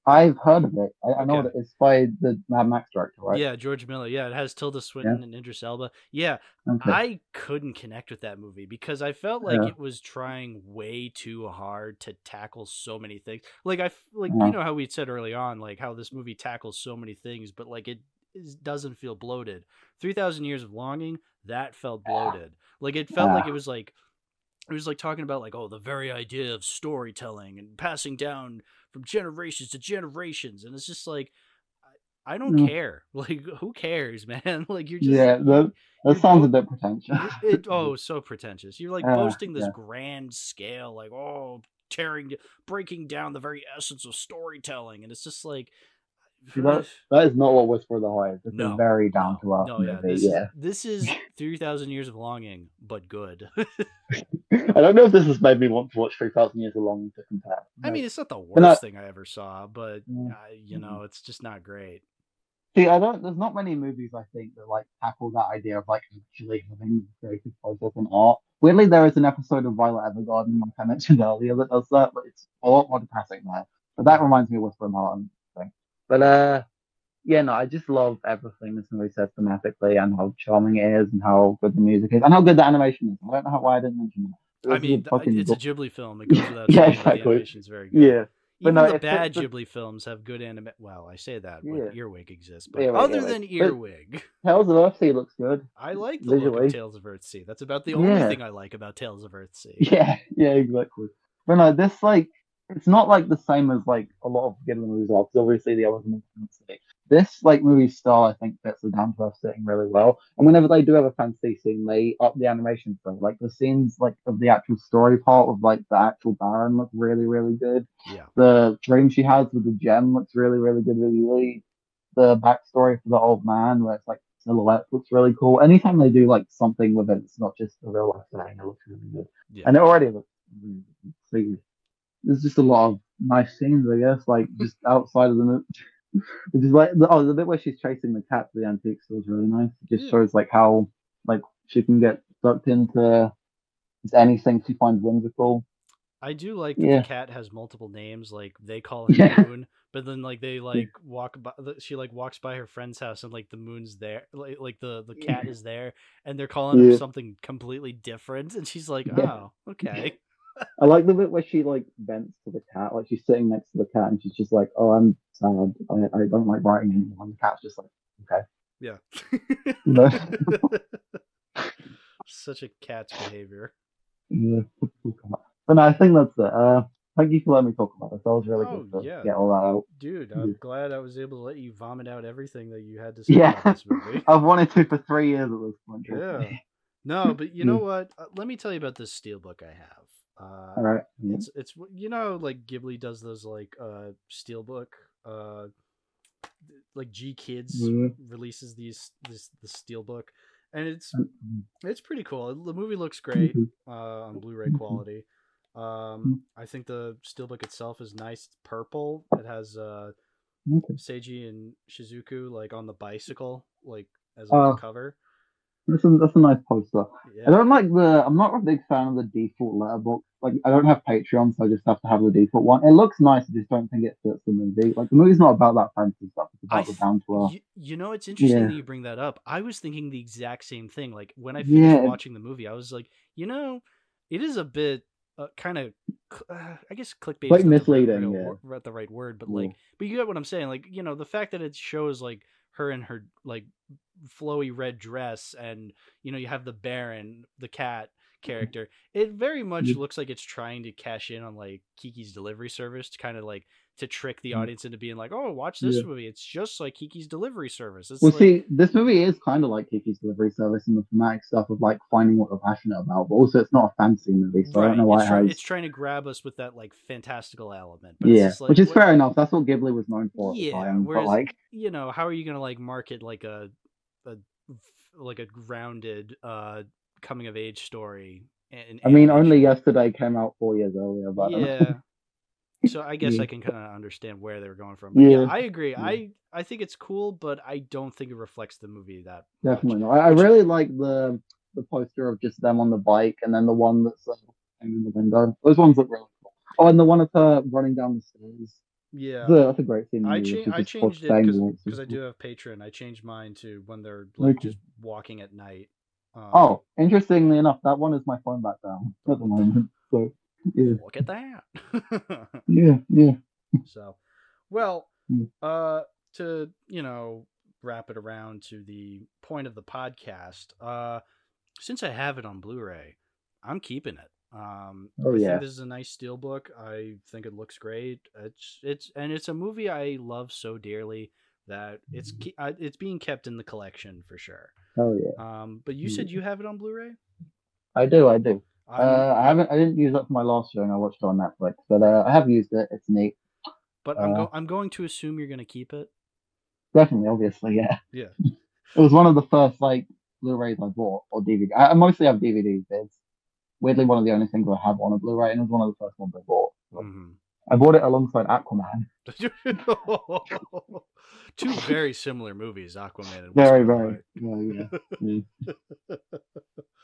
I've heard of it. I, I know that it's by the Mad Max director, right? Yeah, George Miller. Yeah, it has Tilda Swinton and Idris Elba. Yeah, Okay. I couldn't connect with that movie because I felt like Yeah. it was trying way too hard to tackle so many things. Like I like Yeah. you uh-huh. know how we said early on like how this movie tackles so many things but like it doesn't feel bloated. 3000 Years of Longing, that felt Yeah. bloated. Like it felt like it was like it was like talking about like oh the very idea of storytelling and passing down from generations to generations and it's just like I, don't Mm. care. <laughs> Like who cares, <laughs> man? Like you're just yeah, that, that sounds a bit pretentious. it, oh so pretentious you're like Yeah, boasting this yeah. grand scale like oh tearing breaking down the very essence of storytelling and it's just like See, that, that is not what Whisper of the Heart is. It's No, a very down to earth no yeah movie. this, Yeah. Is, this is <laughs> 3000 years of longing but good <laughs> I don't know if this has made me want to watch 3,000 Years Along to compare. i mean it's not the worst But thing i ever saw but Yeah. uh, you know it's just not great See, I don't. There's not many movies I think that like tackle that idea of like actually having the creative process in art. Weirdly, there is an episode of Violet Evergarden, like I mentioned earlier, that does that, but it's a lot more depressing there. But that reminds me of Whisper in Heart. But uh, yeah, no, I just love everything this movie says thematically and how charming it is and how good the music is and how good the animation is. I don't know how, why I didn't mention that. I mean, it's a Ghibli film. It goes <laughs> without yeah, saying, exactly. but the animation's very good. Yeah. Even no, the bad the- Ghibli films have good anime. Well, I say that when Yeah. Earwig exists, but Earwig, other Earwig. than But- Earwig, <laughs> Tales of Earthsea looks good. I like the look Visually. of Tales of Earthsea. That's about the only Yeah. thing I like about Tales of Earthsea. <laughs> Yeah, yeah, exactly. But no, this like it's not like the same as like a lot of Ghibli movies are, because obviously the others are more fantasy. This like movie style, I think, fits the earth setting really well. And whenever they do have a fantasy scene, they up the animation for. Like the scenes like of the actual story part of like the actual Baron look really, really good. Yeah. The dream she has with the gem looks really, really good visually. The backstory for the old man, where it's like silhouette, looks really cool. Anytime they do like something with it, it's not just a real life thing. It looks really good. Yeah. And it already looks really good. Yeah. There's just a lot of nice scenes, I guess, like mm. just outside of the movie. <laughs> Which is like the, oh the bit where she's chasing the cat to the antique store is really nice. It just Yeah. shows like how like she can get sucked into anything she finds whimsical. I do like that Yeah. the cat has multiple names. Like they call it Yeah. Moon, but then like they like walk by. She like walks by her friend's house and like the moon's there. Like like the the cat is there, and they're calling her something completely different. And she's like, Yeah. "Oh, okay." I like the bit where she like vents to the cat, like she's sitting next to the cat and she's just like, "Oh, I'm sad. I, I don't like writing anymore." And the cat's just like, "Okay." Yeah. <laughs> Such a cat's behavior. Yeah. <laughs> But no, I think that's it. Uh, thank you for letting me talk about this. That was really Oh, good to yeah. get all that out. Dude, I'm glad I was able to let you vomit out everything that you had to say Yeah, about this movie. <laughs> I've wanted to for three years at this point. Yeah. No, but you know what? Uh, let me tell you about this steelbook I have. Uh, All right. Yeah. It's it's you know like Ghibli does those like uh steelbook uh like GKIDS Mhm. releases these this the steelbook and it's Mm, it's pretty cool. The movie looks great mhm. uh on Blu-ray Mhm. quality. Um I think the steelbook itself is nice. It's purple. It has uh. Seiji and Shizuku like on the bicycle like as Oh. on the cover. That's a, that's a nice poster. I don't like the. I'm not a big fan of the default letterbox. Like, I don't have Patreon, so I just have to have the default one. It looks nice. I just don't think it fits the movie. Like, the movie's not about that fancy stuff. It's I about the down to earth. You, you know, it's interesting Yeah. that you bring that up. I was thinking the exact same thing. Like when I finished Yeah. watching the movie, I was like, you know, it is a bit uh, kind of, uh, I guess clickbait Like is not the right misleading, yeah. the right word, but Yeah. like, but you get what I'm saying. Like, you know, the fact that it shows like her in her like flowy red dress, and you know, you have the Baron, the cat character. It very much mm-hmm. looks like it's trying to cash in on like Kiki's delivery service to kind of like to trick the Mm. audience into being like, "Oh, watch this Yeah. movie. It's just like Kiki's Delivery Service." It's Well, like, see, this movie is kind of like Kiki's Delivery Service and the thematic stuff of like finding what you're passionate about, but also it's not a fantasy movie, so I don't know why it's, it has. it's trying to grab us with that like fantastical element. But yeah, like, which is what- fair enough. That's what Ghibli was known for Yeah, time. whereas- But like, You know, how are you gonna like market like a, a like a grounded uh coming of age story? In I mean, only yesterday came out four years earlier, but yeah. So I guess I can kind of understand where they were going from. Yeah, Yeah. I agree. Yeah. I I think it's cool, but I don't think it reflects the movie that much. Definitely not. I, I really like the the poster of just them on the bike, and then the one that's uh, in the window. Those ones look really cool. Oh, and the one of her running down the stairs. Yeah. That's, a, that's a great scene. the I, cha- I changed it because I do have Patreon. I changed mine to when they're like Okay. just walking at night. Um, Oh, interestingly enough, that one is my phone background <laughs> at the moment. So yeah, look at that. <laughs> yeah, yeah. so, well, Mm. uh, to you know wrap it around to the point of the podcast. Uh, since I have it on Blu-ray, I'm keeping it. Um, Oh, I yeah. think this is a nice steel book. I think it looks great. It's it's and it's a movie I love so dearly that it's Mm-hmm. uh, it's being kept in the collection for sure. Oh yeah, Um, but you said you have it on Blu-ray. I do, I do. Uh, I haven't, I didn't use it for my last show, and I watched it on Netflix, but uh, I have used it. It's neat. but I'm go- uh, I'm going to assume you're going to keep it. Definitely, obviously, yeah. <laughs> Yeah. It was one of the first like Blu-rays I bought or DVD. I, I mostly have DVDs. It's weirdly one of the only things I have on a Blu-ray, and it was one of the first ones I bought. So, hmm I bought it alongside Aquaman. <laughs> <laughs> Two very similar movies, Aquaman and Very, very. Yeah, yeah. yeah.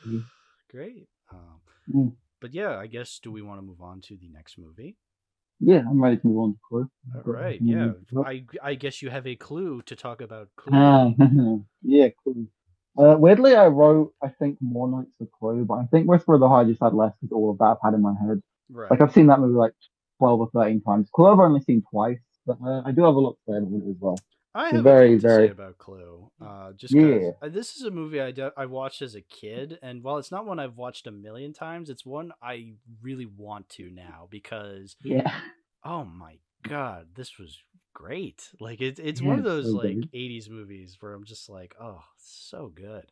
Mm. Great. Um, Mm. but yeah, I guess do we want to move on to the next movie? Yeah, I'm ready to move on to Clue. All right. Yeah. I I guess you have a clue to talk about Clue. Ah, <laughs> yeah, Clue. Uh, weirdly, I wrote, I think, more notes for Clue, but I think Whisper of the Heart just had less because all of that I've had in my head. right. Like, I've seen that movie like 12 or 13 times. Clue I've only seen twice, but uh, I do have a lot to say about it as well. I have very, a thing to very- say about Clue. Uh, just Yeah. uh, this is a movie I, de- I watched as a kid, and while it's not one I've watched a million times, it's one I really want to now because Yeah. oh my god, this was great. Like it's it's one of those so like good. '80s movies where I'm just like, oh, so good.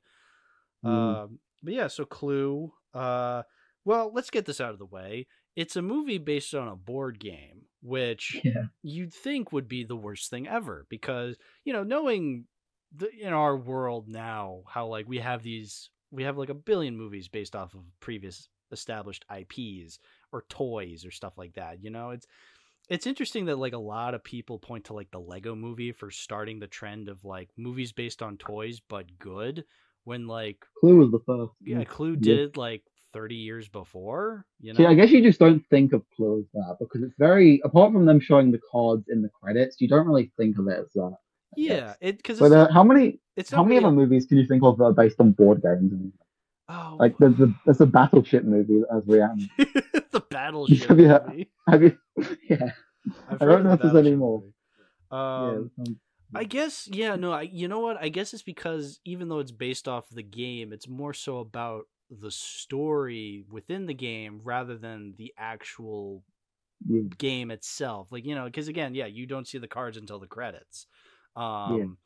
Mm. Um, but yeah, so Clue. Uh, well, let's get this out of the way. It's a movie based on a board game, which Yeah. you'd think would be the worst thing ever because you know knowing the, in our world now how like we have these we have like a billion movies based off of previous established IPs or toys or stuff like that you know it's it's interesting that like a lot of people point to like the Lego movie for starting the trend of like movies based on toys but good when like Clue was the first. yeah <laughs> Clue Yeah. did it like 30 years before you know See, I guess you just don't think of Clue as that because it's very, apart from them showing the cards in the credits, you don't really think of it as that. I yeah guess. it because But uh, how many it's how many really, other movies can you think of that are based on board games? oh Like there's a there's a battleship movie as has Rihanna. <laughs> the battleship Have you movie. Have you? <laughs> Yeah. I've I don't know if there's any more. yeah, um, I guess yeah, no, I you know what? I guess it's because even though it's based off the game, it's more so about the story within the game rather than the actual yeah. game itself. Like, you know, because again, yeah, you don't see the cards until the credits. Um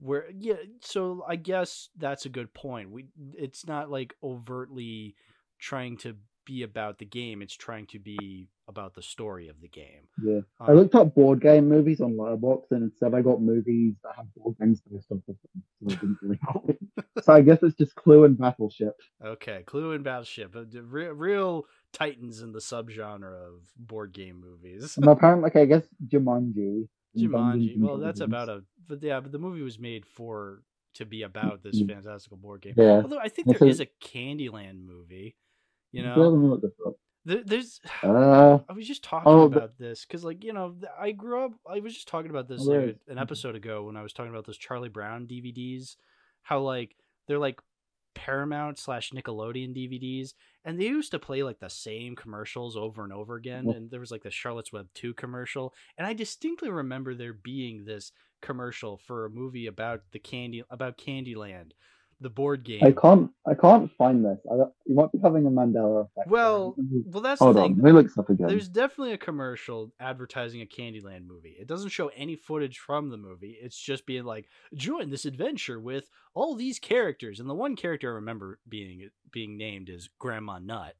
where yeah, so I guess that's a good point. We it's not like overtly trying to be about the game, it's trying to be about the story of the game. Yeah. I Um, looked up board game movies on Letterboxd and instead I got movies that have board games based off of them. So, I didn't really <laughs> so I guess it's just Clue and Battleship. Okay, Clue and Battleship, uh, real, real titans in the subgenre of board game movies. And apparently, okay, I guess Jumanji. Jumanji. Well, that's about a, but yeah, but the movie was made for to be about this Mm. fantastical board game. Yeah. Although I think there is a Candyland movie. You know, let me look this up. there, there's. <sighs> Uh, I was just talking Oh, but- about this because, like, you know, I grew up. I was just talking about this like, an episode ago when I was talking about those Charlie Brown DVDs. How like they're like Paramount slash Nickelodeon DVDs, and they used to play like the same commercials over and over again. And there was like the Charlotte's Web two commercial, and I distinctly remember there being this commercial for a movie about the candy about Candyland, the board game. I can't. I can't find this. I, don't- you might be having a Mandela effect. Well, well, that's hold the on. thing. Let me look this up again. There's definitely a commercial advertising a Candyland movie. It doesn't show any footage from the movie. It's just being like, join this adventure with all these characters. And the one character I remember being being named is Grandma Nut.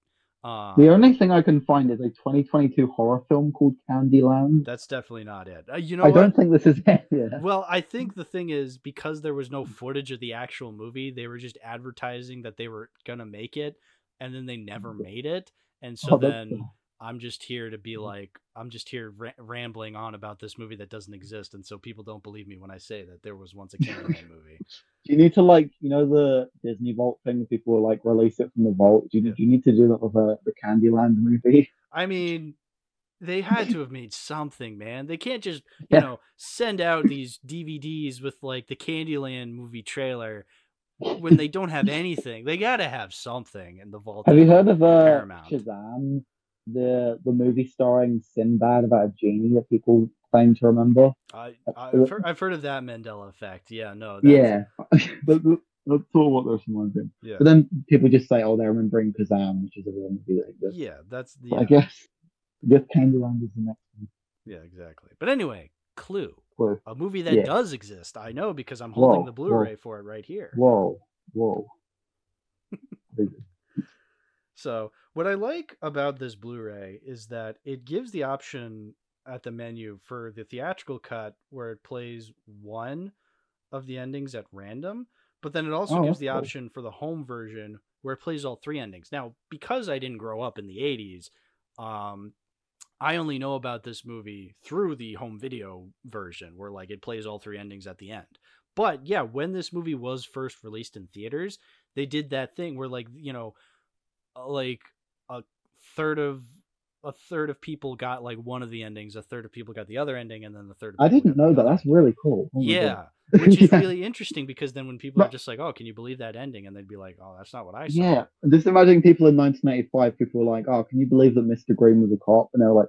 Um, The only thing I can find is a 2022 horror film called Candyland. that's definitely not it. Uh, you know I what? don't think this is it. <laughs> Yeah. Well, I think the thing is because there was no footage of the actual movie, they were just advertising that they were gonna make it, and then they never made it. And so Oh, then I'm just here to be like, I'm just here ra- rambling on about this movie that doesn't exist, and so people don't believe me when I say that there was once a Candyland <laughs> movie. Do you need to like, you know, the Disney Vault thing? People like release it from the vault. Do you, Yeah. do you need to do that with uh, the Candyland movie? I mean, they had to have made something, man. They can't just, <laughs> you Yeah. know, send out these DVDs with like the Candyland movie trailer when they don't have anything. They got to have something in the vault. Have you heard of uh, Paramount. Shazaam, the the movie starring Sinbad about a genie that people claim to remember? I, Uh, I've, heard, I've heard of that Mandela effect. Yeah, no. That's, Yeah, that, that- that's of what me. of. yeah, But then people just say, "Oh, they're remembering Kazam, which is a real movie that exists." yeah. That's But yeah, I guess, I guess Candyland is the next one. yeah, exactly. But anyway, Clue, Clue. a movie that Yeah. does exist. I know because I'm holding Whoa, the. Blu-ray for it right here. Whoa, whoa. <laughs> So, what I like about this Blu-ray is that it gives the option at the menu for the theatrical cut where it plays one of the endings at random, but then it also Oh, gives the cool. option for the home version where it plays all three endings. Now, because I didn't grow up in the 80s, um I only know about this movie through the home video version where like it plays all three endings at the end. But yeah, when this movie was first released in theaters, they did that thing where like, you know, uh, like third of a third of people got like one of the endings, a third of people got the other ending, and then the third. Of I didn't know that. That's really cool. Oh yeah, which is Yeah. really <laughs> interesting because then when people are just like, "Oh, can you believe that ending?" and they'd be like, "Oh, that's not what I saw." Yeah, just imagine people in 1985. People were like, "Oh, can you believe that Mr. Green was a cop?" And they were like,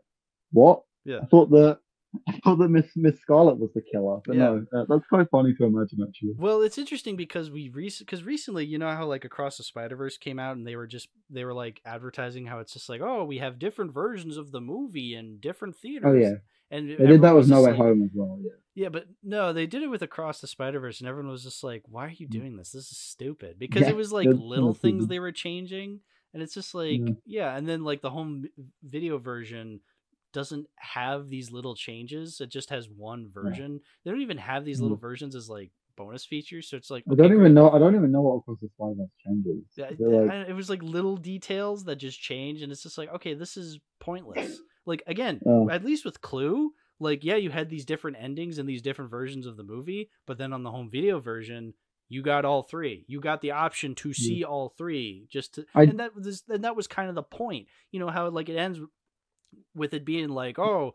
"What?" Yeah. I thought that I thought that Miss Miss Scarlet was the killer, but Yeah. no, uh, that's quite funny to imagine actually. Well, it's interesting because we because recently, you know how like Across the Spider Verse came out and they were just they were like advertising how it's just like, "Oh, we have different versions of the movie in different theaters." Oh yeah, and they did that with was No Way like- Home as well. Yeah, Yeah, but no, they did it with Across the Spider Verse, and everyone was just like, "Why are you doing this? This is stupid." Because Yeah, it was like little things they were changing, and it's just like, Yeah. yeah. And then like the home video version doesn't have these little changes; it just has one version. They don't even have these Mm. little versions as like bonus features, so it's like I don't even know. I don't even know what Across the Spider-Verse changes. Yeah, like, I- it was like little details that just change, and it's just like, okay, this is pointless. Like again, Oh. at least with Clue, like yeah, you had these different endings and these different versions of the movie, but then on the home video version, you got all three. You got the option to see all three, just to, I- and that was and that was kind of the point. You know how like it ends with it being like, oh,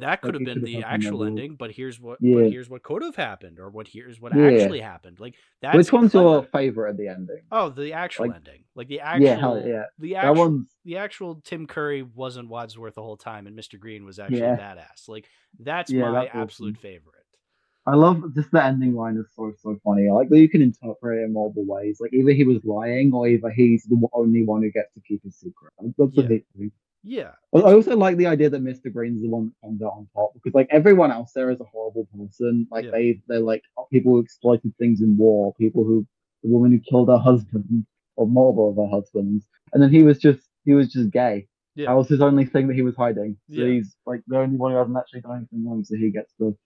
that could have been the actual ending, but here's what, Yeah. but here's what could have happened, or what here's what Yeah. actually happened. Like that's Which one's your favorite at the ending? Oh, the actual Like- ending, like the actual, yeah, hell yeah. the That actual, one's the actual Tim Curry wasn't Wadsworth the whole time, and Mr. Green was actually Yeah. badass. Like that's Yeah, my that's awesome. absolute favorite. I love just the ending line is so so funny. I like that you can interpret it in multiple ways. Like either he was lying or either he's the only one who gets to keep his secret. That's Yeah. big thing. Yeah, I I also like the idea that Mr. Green's the one that comes out on top because like everyone else there is a horrible person. Like Yeah. they they're like people who exploited things in war, people who the woman who killed her husband or multiple of her husbands, and then he was just he was just gay. Yeah. That was his only thing that he was hiding. So Yeah. he's like the only one who hasn't actually done anything wrong, so he gets to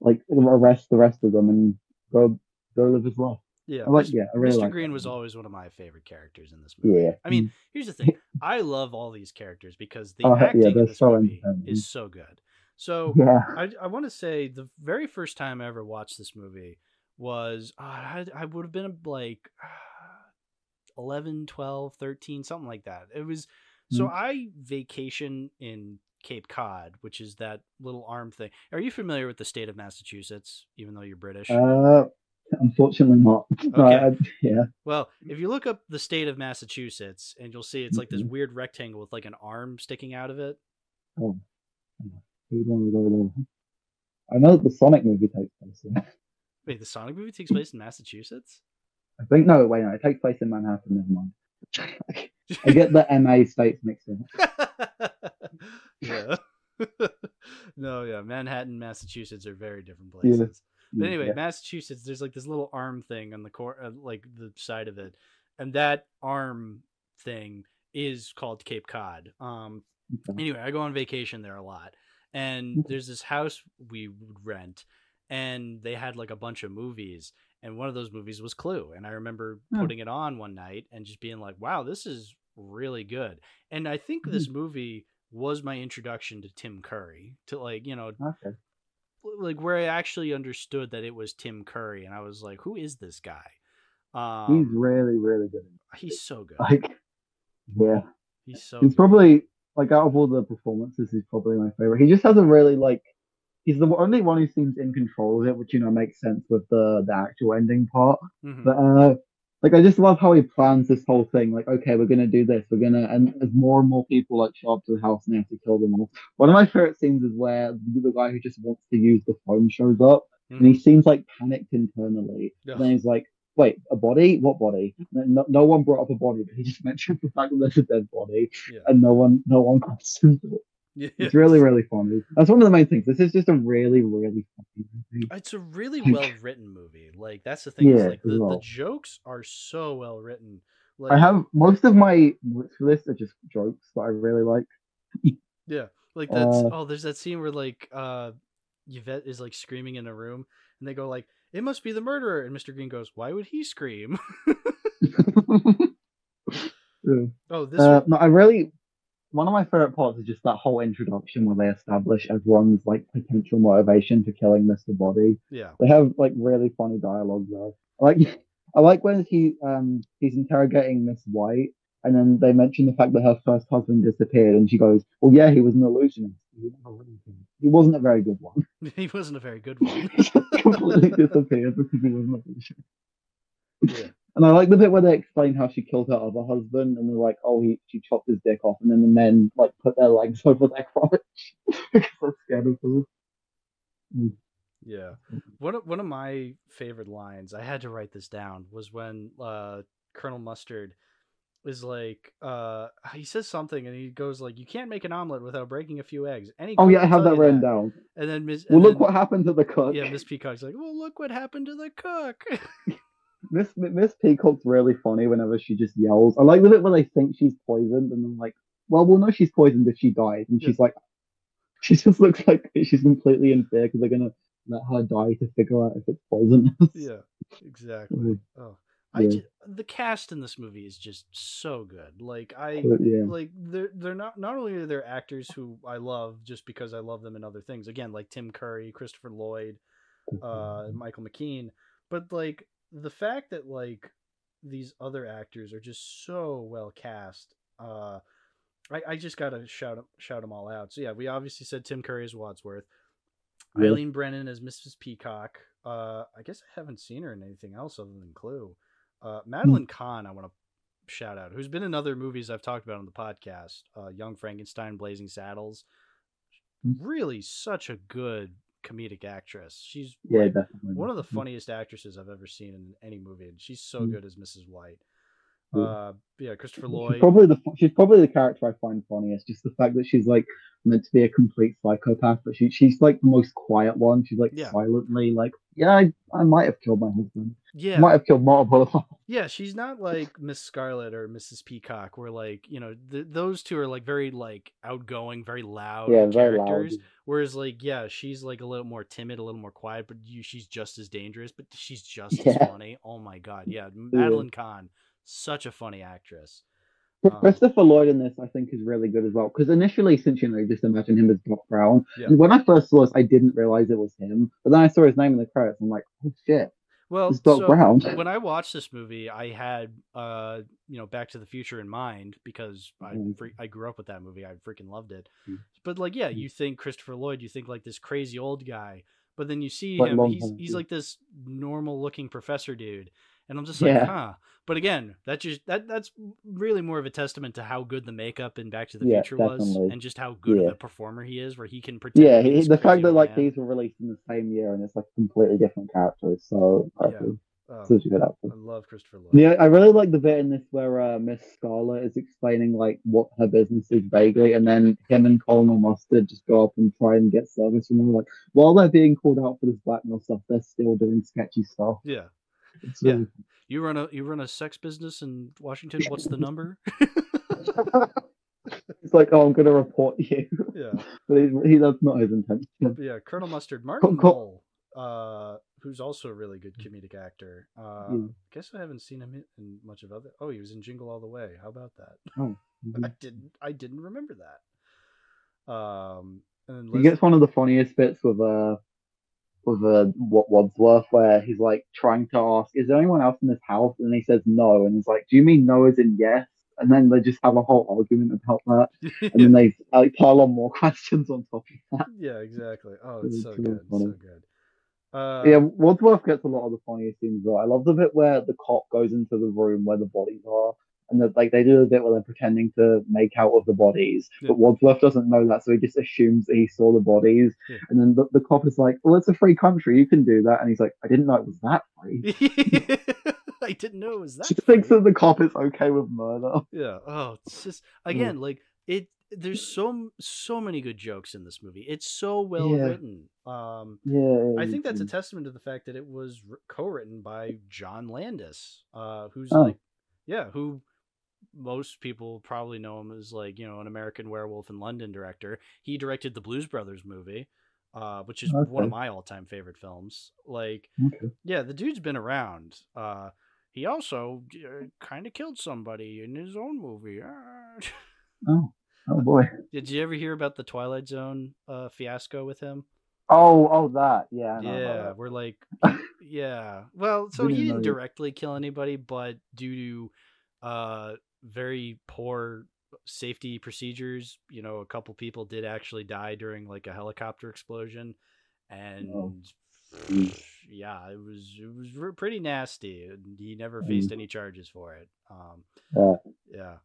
like arrest the rest of them and go go live his life. Yeah. I like Mr. yeah, I really Mr. like Green that was always one of my favorite characters in this movie. yeah. I mean, <laughs> here's the thing: I love all these characters because the yeah, acting in they're this so movie entertaining. is so good. So yeah. I, I want to say the very first time I ever watched this movie was uh, I, I would have been like <sighs> 11, 12, 13, something like that. It was so Mhm. I vacation in Cape Cod, which is that little arm thing. Are you familiar with the state of Massachusetts, even though you're British? Uh, unfortunately not. No, <laughs> Okay. I- yeah. well, if you look up the state of Massachusetts, and you'll see it's like this Mhm. weird rectangle with like an arm sticking out of it. Oh. Who don't know? I know that the Sonic movie takes place there. <laughs> Wait, the Sonic movie takes place in Massachusetts? I think no, wait, no, it takes place in Manhattan. Never mind. I get the MA states mixed up. <laughs> yeah. no, yeah. Manhattan, Massachusetts are very different Yeah. But anyway, Yeah. Massachusetts, there's like this little arm thing on the core, uh, like the side of it, and that arm thing is called Cape Cod. Um, Okay. anyway, I go on vacation there a lot, and Mhm. there's this house we would rent, and they had like a bunch of movies, and one of those movies was Clue, and I remember putting it on one night and just being like, "Wow, this is really good," and I think this movie was my introduction to Tim Curry, to like you know Okay. Like where I actually understood that it was Tim Curry, and I was like, "Who is this guy?" He's Um, really, really good. he's so good. Like, yeah, He's so he's good. probably like out of all the performances, he's probably my favorite. He just has a really like. He's the only one who seems in control of it, which you know makes sense with the the actual ending part. Mhm. But uh, like I just love how he plans this whole thing. Like, okay, we're gonna do this. We're gonna, and as more and more people like show up to the house and they have to kill them all. One of my favorite scenes is where the, guy who just wants to use the phone shows up, and he hmm. seems like panicked internally. Yeah. And then he's like, "Wait, a body? What body?" No, no one brought up a body, but he just <laughs> mentioned the fact that there's a dead body, Yeah. and no one, no one <laughs> questions it. It's really, really funny. That's one of the main things. This is just a really, really funny movie. It's a really well written movie. Like that's the thing. is Yeah, like as the, the jokes are so well written. Like I have most of my this are just jokes that I really like. yeah, like that's Uh, oh, there's that scene where like uh Yvette is like screaming in a room, and they go like, "It must be the murderer," and Mr. Green goes, "Why would he scream?" <laughs> <laughs> Yeah. oh, this Uh, no, I really, one of my favorite parts is just that whole introduction where they establish everyone's like potential motivation for killing Mr. Body. Yeah. They have like really funny dialogue there. I like I like when he um he's interrogating Miss White and then they mention the fact that her first husband disappeared and she goes, Well yeah, he was an illusionist. He, he wasn't a very good one. <laughs> he wasn't a very good one. <laughs> completely disappeared because he wasn't a illusionist. yeah. And I like the bit where they explain how she killed her other husband, and they're like, "Oh, he she chopped his dick off," and then the men like put their legs <laughs> over their crotch because they're scared of her. Yeah. One of one of my favorite lines, I had to write this down, was when uh Colonel Mustard is like uh he says something and he goes like you can't make an omelet without breaking a few eggs. Any Oh yeah, I have that written down. And then Miss Well, look then- what happened to the cook. Yeah, Miss Peacock's like, "Well, look what happened to the cook." <laughs> Miss Miss Peacock's really funny whenever she just yells. I like the bit where they think she's poisoned, and then like, well, we'll know she's poisoned if she dies, and Yeah. she's like, <laughs> she just looks like she's completely in fear because they're gonna let her die to figure out if it's poisonous. yeah, exactly. Mhm. Oh, I Yeah. ju- the cast in this movie is just so good. Like I yeah. like they're they're not not only are there actors who I love just because I love them in other things. Again, like Tim Curry, Christopher Lloyd, uh, Michael McKean, but like the fact that like these other actors are just so well cast. Uh, I, I just gotta shout shout them all out. So yeah, we obviously said Tim Curry as Wadsworth, Yeah. Eileen Brennan as Mrs. Peacock. Uh, I guess I haven't seen her in anything else other than Clue. Uh, Madeline Kahn, I want to shout out, who's been in other movies I've talked about on the podcast. Uh, Young Frankenstein, Blazing Saddles. Mm. Really, such a good comedic actress. She's yeah, definitely. one of the Mhm. funniest actresses I've ever seen in any movie, and she's so Mm. good as Mrs. White. Yeah. Uh, yeah, Christopher She's Lloyd. probably the she's probably the character I find funniest. Just the fact that she's like meant to be a complete psychopath, but she she's like the most quiet one. She's like Yeah. silently like, yeah, I, I might have killed my husband. Yeah, Might have killed multiple of them. Yeah, she's not like Miss Scarlet or Mrs. Peacock, where like you know th- those two are like very like outgoing, very loud yeah, very loud. characters. Whereas like yeah, she's like a little more timid, a little more quiet, but you she's just as dangerous. But she's just as funny. Oh my god, yeah, Madeline Kahn, such a funny actress. Um, Christopher Lloyd in this, I think, is really good as well. Because initially, since you know, you just imagine him as Doc Brown. Yeah. And when I first saw this, I didn't realize it was him. But then I saw his name in the credits. I'm like, oh shit, Well, it's Doc so Brown. <laughs> when I watched this movie, I had uh you know Back to the Future in mind because I Mm. fre- I grew up with that movie. I freaking loved it. Mm. But like, yeah, Mm. you think Christopher Lloyd, you think like this crazy old guy, but then you see him, he's he's like this normal looking professor dude, and I'm just like, Yeah. huh. But again, that just that that's really more of a testament to how good the makeup in Back to the Yeah, Future was, and just how good Yeah. of a performer he is, where he can pretend. Yeah, he, the fact that like man. these were released in the same year and it's like completely different characters. So Yeah. impressive. Such a good actor. I love Christopher Lloyd. Yeah, I really like the bit in this where uh, Miss Scarlet is explaining like what her business is vaguely, and then him and Colonel Mustard just go up and try and get service from them. Like while they're being called out for this blackmail stuff, they're still doing sketchy stuff. Yeah. It's Yeah. really You run a you run a sex business in Washington. What's the number? <laughs> it's like, oh, I'm gonna report you, yeah, <laughs> but he, he that's not his intention. yeah. Colonel Mustard, Martin co- Mull, uh, who's also a really good comedic actor. Uh, Yeah. guess I haven't seen him in- in much of other. Oh, he was in Jingle All the Way. How about that? <laughs> Oh, I didn't I didn't remember that. Um, and then He gets one of the funniest bits with uh with uh Wa- Wadsworth where he's like trying to ask, "Is there anyone else in this house?" And he says no, and he's like, "Do you mean no as in yes?" And then they just have a whole argument about that, <laughs> and then they like pile on more <laughs> questions on top of that. yeah, exactly. Oh, it's It's so really good, so good. Uh, yeah, Wadsworth gets a lot of the funniest scenes. Though I love the bit where the cop goes into the room where the bodies are. And that, like they do a bit where they're pretending to make out of the bodies, Yeah. but Wadsworth doesn't know that, so he just assumes that he saw the bodies. Yeah. And then the, the cop is like, "Well, it's a free country, you can do that." And he's like, "I didn't know it was that free." <laughs> I didn't know it was that. She thinks that the cop is okay with murder. Yeah. Oh, it's just again like it. There's so so many good jokes in this movie. It's so well Yeah. written. Um, Yeah, I think that's a testament to the fact that it was co-written by John Landis, uh, who's Oh. like, yeah, who most people probably know him as like you know an American Werewolf in London director. He directed the Blues Brothers movie, uh, which is one of my all-time favorite films. Like, Okay. yeah, the dude's been around. Uh, he also uh, kind of killed somebody in his own movie. <laughs> Oh, Oh boy. Did you ever hear about the Twilight Zone uh, fiasco with him? Oh, oh, that. Yeah. Yeah, we're like, <laughs> yeah. Well, so Didn't he didn't you- directly kill anybody, but due to uh very poor safety procedures, you know, a couple people did actually die during like a helicopter explosion, and Mm. yeah, it was it was pretty nasty, he never Mm. faced any charges for it. Um, Yeah. yeah.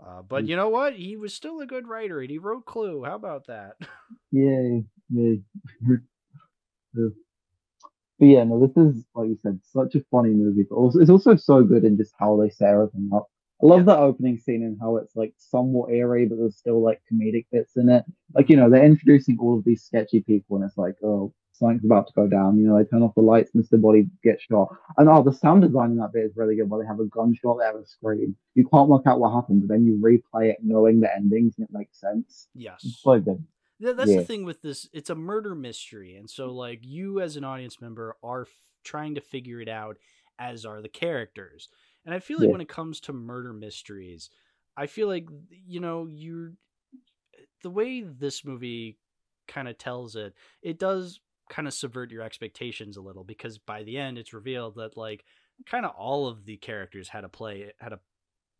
Uh, but Mm. you know what? He was still a good writer, and he wrote Clue. How about that? <laughs> Yay. Yay. Yeah. But yeah, no, this is like you said, such a funny movie, but also it's also so good in just how they set everything up. I love Yeah. that opening scene and how it's like somewhat eerie, but there's still like comedic bits in it. Like you know, they're introducing all of these sketchy people, and it's like, oh, something's about to go down. You know, they turn off the lights, Mr. Body gets shot, and oh, the sound design in that bit is really good. Where they have a gunshot, they have a scream. You can't work out what happened, but then you replay it knowing the endings, and it makes sense. yes. It's so good. Th- that's Yeah. the thing with this it's a murder mystery and so like you as an audience member are f- trying to figure it out as are the characters and i feel like Yeah. when it comes to murder mysteries i feel like you know you're the way this movie kind of tells it it does kind of subvert your expectations a little because by the end it's revealed that like kind of all of the characters had to play had a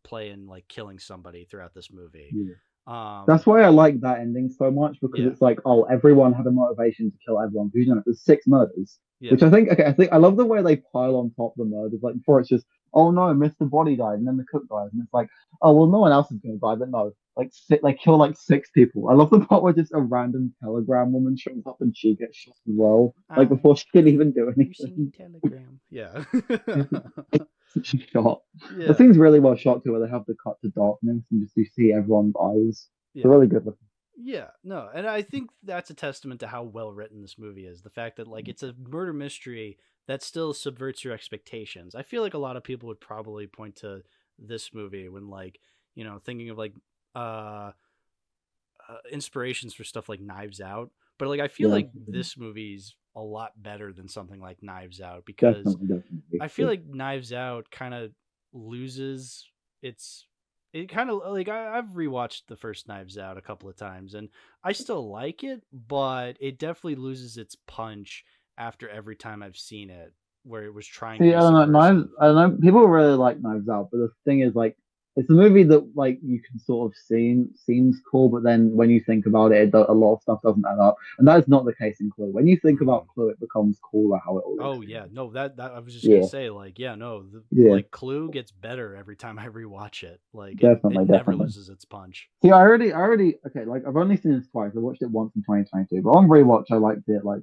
play in like killing somebody throughout this movie Yeah. um That's why I like that ending so much because Yeah. it's like, oh, everyone had a motivation to kill everyone. Because you know, there's six murders, yeah. which I think, okay, I think I love the way they pile on top the murders. Like before, it's just, oh no, Mr. Body died, and then the cook dies, and it's like, oh well, no one else is going to die, but no, like si- they kill like six people. I love the part where just a random telegram woman shows up and she gets shot as well, like Um, before she can even do anything. Telegram? <laughs> Yeah. <laughs> She's shot. yeah. The thing's really well shot too, where they have the cut to darkness and just you see everyone's eyes. Yeah. They're really good looking. Yeah, no, and I think that's a testament to how well written this movie is. The fact that like Mm-hmm. it's a murder mystery that still subverts your expectations. I feel like a lot of people would probably point to this movie when like, you know, thinking of like uh, uh inspirations for stuff like Knives Out. But like I feel Yeah. like this movie's a lot better than something like Knives Out because Definitely, definitely. I feel like Knives Out kind of loses its. It kind of like I, I've rewatched the first Knives Out a couple of times, and I still like it, but it definitely loses its punch after every time I've seen it, where it was trying. See, to I don't know. Knives. I don't know. People really like Knives Out, but the thing is, like, it's a movie that like you can sort of seem seems cool, but then when you think about it, it do- a lot of stuff doesn't add up, and that is not the case in Clue. When you think about mm. Clue, it becomes cooler how it all. Oh yeah, no, that that I was just Yeah. gonna say, like, yeah, no, the, Yeah. like Clue gets better every time I rewatch it. Like, it- Definitely, it, never definitely. loses its punch. See, I already, I already, okay, like I've only seen this twice. I watched it once in 2022, but on rewatch, I liked it like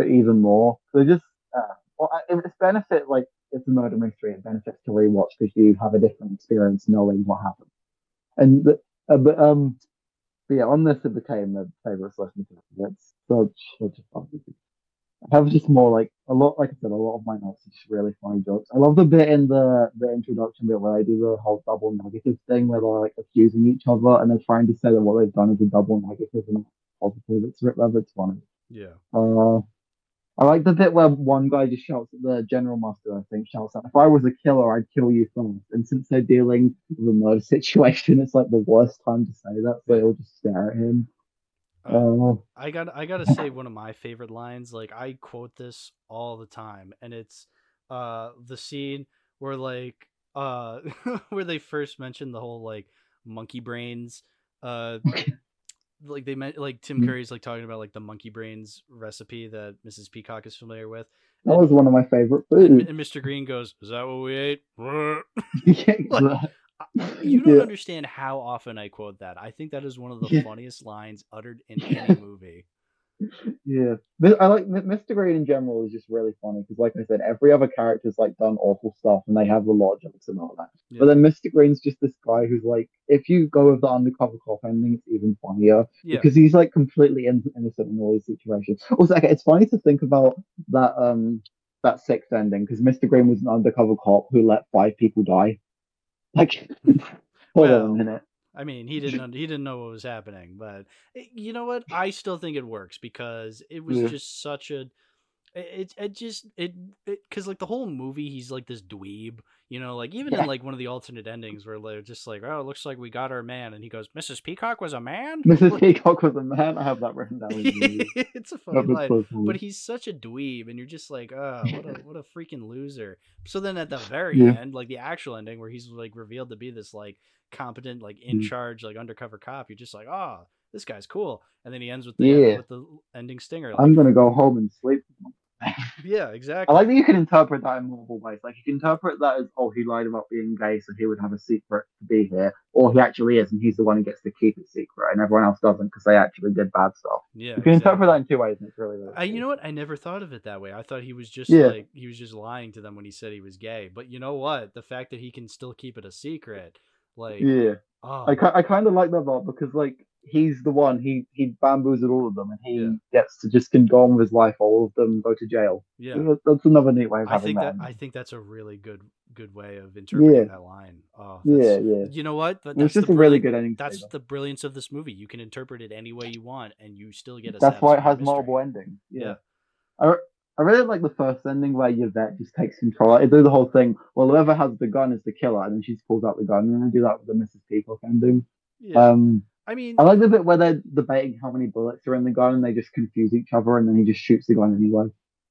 even more. So just, uh, well, it's benefit like it's a murder mystery. It benefits to rewatch because you have a different experience knowing what happened. And the, uh, but um, but yeah, on this it became a favorite selection. It's such such a fun movie. I have just more like a lot, like I said, a lot of my notes are just really funny jokes. I love the bit in the the introduction bit where they do the whole double negative thing where they're like accusing each other and they're trying to say that what they've done is a double negative and positive. It's rather it's funny. Yeah, Uh, I like the bit where one guy just shouts at the general master. I think shouts out, "If I was a killer, I'd kill you first. And since they're dealing with a murder <laughs> situation, it's like the worst time to say that. So they'll just stare at him. Uh, Uh, I got I gotta say one of my favorite lines. Like I quote this all the time, and it's uh the scene where like uh <laughs> where they first mentioned the whole like monkey brains. Uh, <laughs> like they meant like Tim Mhm. Curry's like talking about like the monkey brains recipe that Mrs. Peacock is familiar with, that was one of my favorite foods. and Mr. Green goes, "Is that what we ate?" <laughs> <laughs> Like, You don't Yeah. understand how often I quote that. I think that is one of the Yeah. funniest lines uttered in <laughs> any movie. Yeah, I like Mr. Green in general is just really funny because, like I said, every other character's like done awful stuff and they have the of jokes and all that. Yeah. But then Mr. Green's just this guy who's like, if you go with the undercover cop ending, it's even funnier Yeah, because he's like completely innocent in all these situations. Also, okay, it's funny to think about that um that sixth ending because Mr. Green was an undercover cop who let five people die. Like, <laughs> hold on a minute. I mean, he didn't he didn't know what was happening, but eh, you know what? I still think it works because it was Yeah. just such a It it, it just it because like the whole movie he's like this dweeb, you know, like even in like one of the alternate endings where they're just like, oh, it looks like we got our man, and he goes, Mrs. Peacock was a man. <laughs> Mrs. Peacock was a man. I have that written down. <laughs> it's a funny line. so. But he's such a dweeb, and you're just like, oh, what a what a freaking loser. So then at the very Yeah. end, like the actual ending, where he's like revealed to be this like competent, like in Mm. charge, like undercover cop, you're just like, oh, this guy's cool. And then he ends with the Yeah. with the ending stinger. I'm gonna go home and sleep. <laughs> yeah, exactly. I like that you can interpret that in multiple ways. Like you can interpret that as, oh, he lied about being gay, so he would have a secret to be here, or he actually is, and he's the one who gets to keep it secret, and everyone else doesn't because they actually did bad stuff. Yeah, You can interpret that in two ways, and it's really, really I, you know what? I never thought of it that way. I thought he was just Yeah. like he was just lying to them when he said he was gay. But you know what? The fact that he can still keep it a secret, like, Yeah, oh, I, I kind of like that part because like he's the one he he bamboozled all of them, and he Yeah. gets to just can go on with his life. All of them go to jail. yeah. That's another neat way of I having think that that. I think that's a really good good way of interpreting Yeah. that line. Oh, yeah, yeah. You know what? But that's just a really good ending. That's the brilliance of this movie. You can interpret it any way you want, and you still get a. That's why it has satisfying multiple endings. Yeah. Yeah. I, I really like the first ending where Yvette just takes control. I do the whole thing. Well, whoever has the gun is the killer, and then she just pulls out the gun, and then I do that with the Mrs. Peacock ending. Yeah. Um, I mean, I like the bit where they're debating how many bullets are in the gun, and they just confuse each other, and then he just shoots the gun anyway.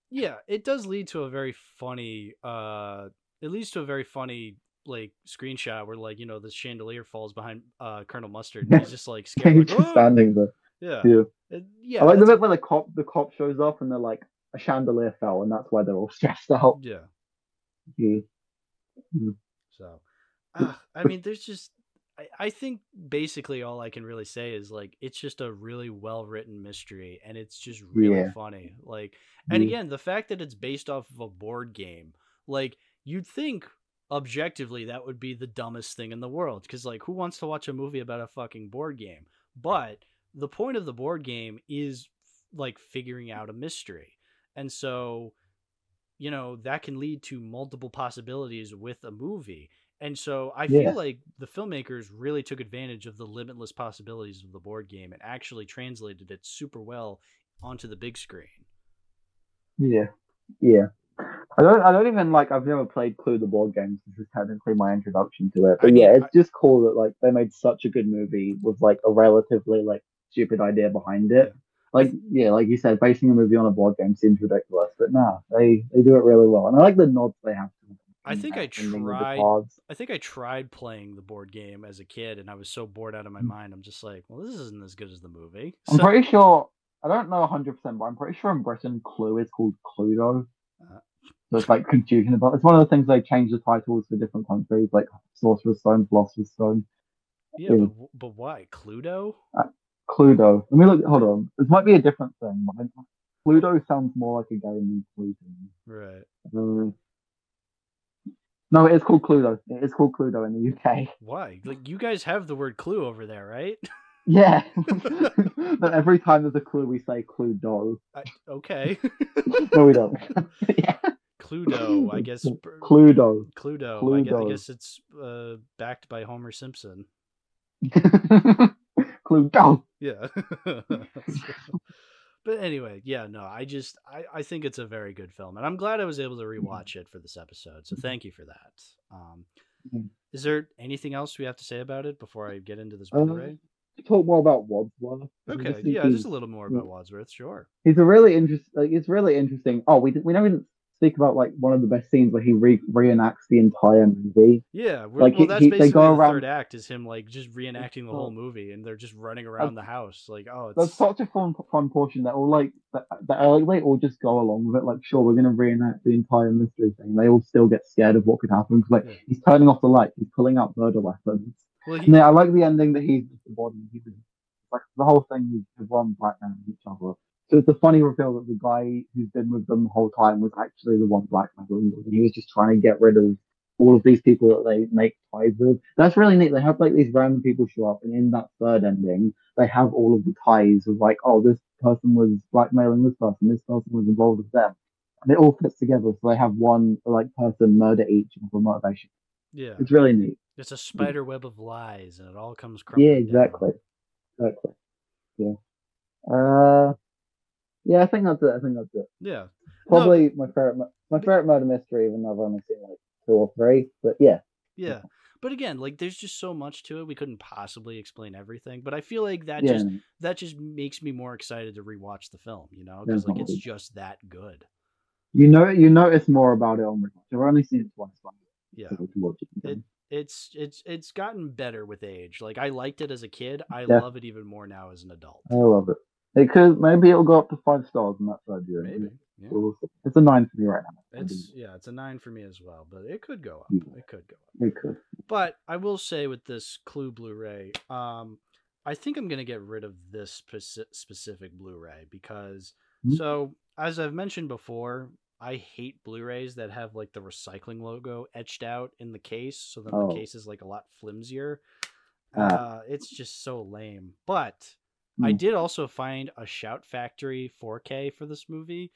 yeah, it does lead to a very funny. uh It leads to a very funny like screenshot where like you know the chandelier falls behind uh Colonel Mustard. And he's <laughs> just like scared. He's Like, just standing there. Yeah. Yeah. It- yeah. I like the bit where the cop the cop shows up, and they're like a chandelier fell, and that's why they're all <laughs> stressed out. yeah. Yeah. So, uh, I mean, there's just, I, I think basically all I can really say is like, it's just a really well written mystery and it's just really Yeah. funny. Like, and again, the fact that it's based off of a board game, like, you'd think objectively that would be the dumbest thing in the world because, like, who wants to watch a movie about a fucking board game? But the point of the board game is like figuring out a mystery. And so, you know, that can lead to multiple possibilities with a movie. And so I Yeah. feel like the filmmakers really took advantage of the limitless possibilities of the board game and actually translated it super well onto the big screen. Yeah, yeah. I don't. I don't even like. I've never played Clue the board games. This is technically my introduction to it. But I yeah, I- it's just cool that like they made such a good movie with like a relatively like stupid idea behind it. Yeah. Like yeah, like you said, basing a movie on a board game seems ridiculous, but nah, they they do it really well, and I like the nods they have. I think I ending with the tried- I think I tried playing the board game as a kid and I was so bored out of my Mm. mind. I'm just like, well, this isn't as good as the movie. I'm So- pretty sure. I don't know 100, percent but I'm pretty sure in Britain, Clue is called Cluedo. Uh. So it's like confusion about. It's one of the things they change the titles for different countries, like Sorcerer's Stone, Philosopher's Stone. yeah, yeah. but, but why? Cluedo? Cluedo. Let me look. Hold on. This might be a different thing. but I- Cluedo sounds more like a game than Cluedo. Right. Uh, no, it is called Cluedo. It is called Cluedo in the UK. Why? Like, you guys have the word clue over there, right? <laughs> Yeah. <laughs> but every time there's a clue, we say Cluedo. I, okay. <laughs> No, we don't. yeah. Cluedo, I guess. per- Cluedo. Cluedo. I guess, I guess it's uh, backed by Homer Simpson. Cluedo. Yeah. But anyway, yeah, no, I just I, I think it's a very good film, and I'm glad I was able to rewatch it for this episode. So thank you for that. Um, Mhm. is there anything else we have to say about it before I get into this Uh, Blu-ray? Talk more about Wadsworth. Okay, just yeah, just a little more about Wadsworth, sure. He's a really interesting. Like, it's really interesting. Oh, we we never speak about like one of the best scenes where he re- reenacts the entire movie. Yeah, we're, Like, well, he- that's he- they go the around- third act is him like just reenacting the whole oh. movie, and they're just running around the house. Like, oh, it's That's such a fun fun portion that all like that, that like they all just go along with it. Like, sure, we're gonna reenact the entire mystery thing. They all still get scared of what could happen. 'cause, like Yeah. he's turning off the light, he's pulling out murder weapons. well, he, yeah, I like the ending that he's just the body. He's like the whole thing is everyone blackmailing each other. So it's a funny reveal that the guy who's been with them the whole time was actually the one blackmailing them. And he was just trying to get rid of all of these people that they make ties with. That's really neat. They have like these random people show up, and in that third ending, they have all of the ties of like, oh, this person was blackmailing this person, this person was involved with them. And it all fits together. So they have one like person murder each for motivation. yeah, It's really neat. it's a spider web of lies, and it all comes Yeah, crumbling. down. exactly. Exactly. Yeah. Uh, yeah, I think that's it. I think that's it. Yeah. probably my favorite my favorite murder mystery, even though I've only seen like two or three. But yeah, Yeah. But again, like there's just so much to it. We couldn't possibly explain everything. But I feel like that yeah, just that just makes me more excited to rewatch the film, you know, because like it's just that good. you know, you notice more about it on rewatch. I've only seen it twice, but Yeah. I to watch it. It's it's it's gotten better with age. Like I liked it as a kid. I Yeah. love it even more now as an adult. I love it. It could maybe it'll go up to five stars, and that's what I do. Maybe. Yeah. We'll. It's a nine for me right now. It's yeah, it's a nine for me as well, but it could go up. Yeah. It could go up. It could. But I will say with this Clue Blu-ray, um, I think I'm gonna get rid of this speci- specific Blu-ray because Hmm. so as I've mentioned before, I hate Blu-rays that have like the recycling logo etched out in the case, so that Oh. the case is like a lot flimsier. Ah. Uh, it's just so lame. But I Hmm. did also find a Shout Factory 4K for this movie,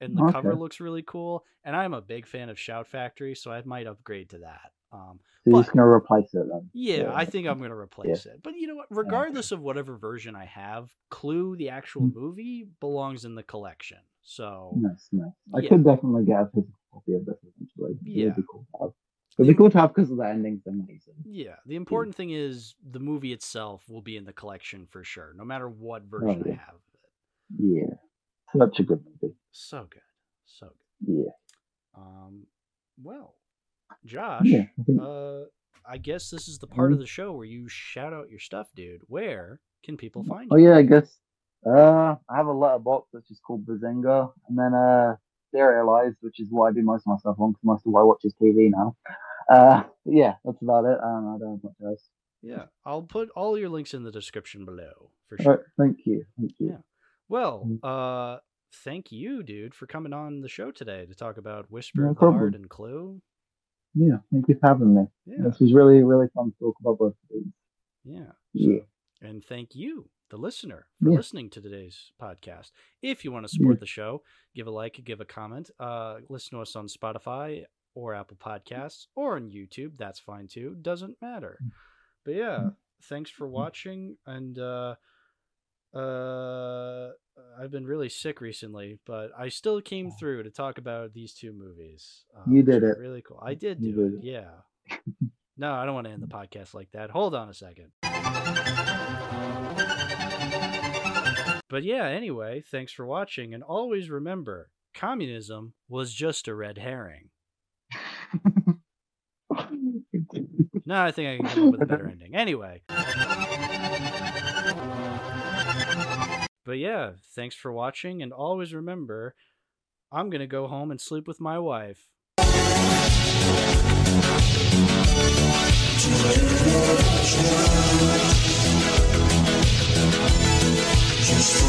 and the cover looks really cool. And I'm a big fan of Shout Factory, so I might upgrade to that. Um, So you're but- just gonna replace it then. yeah, I think I'm gonna replace it. But you know what? okay. Regardless of whatever version I have, Clue, the actual Mm. movie, belongs in the collection. So Nice, nice. I Yeah. could definitely get a physical copy of this eventually. Yeah. cool. It'd be cool to have because the ending's amazing. yeah, the important thing is the movie itself will be in the collection for sure, no matter what version I yeah. have of it. Yeah. Such a good movie. So good, so good. Yeah. Um, well, Josh, Yeah. I think- uh, I guess this is the part of the show where you shout out your stuff, dude. Where can people find Oh you? yeah, I guess. Uh, I have a Letterboxd which is called Bazinga, and then uh, Serializd, which is what I do most of my stuff on because most of what I watch is TV now. Uh, yeah, that's about it. Um, I don't have much else. Yeah, I'll put all your links in the description below for sure. right, thank you, thank you. Yeah. Well, Mm. uh, thank you, dude, for coming on the show today to talk about Whisper No of the and Clue. Yeah, thank you for having me. Yeah, This was really, really fun to talk about both of these. yeah. Yeah. And thank you, the listener, for Yeah. listening to today's podcast. If you want to Yeah. support the show, give a like, give a comment. Uh, listen to us on Spotify or Apple Podcasts or on YouTube. That's fine too. Doesn't matter. But yeah, thanks for watching. And uh, uh, I've been really sick recently, but I still came through to talk about these two movies. Uh, You did it. Really cool. I did You do did it. it. Yeah. <laughs> No, I don't want to end the podcast like that. Hold on a second. But yeah, anyway, thanks for watching. And always remember communism was just a red herring. No, I think I can come up with a better ending. Anyway. But yeah, thanks for watching. And always remember I'm going to go home and sleep with my wife. Just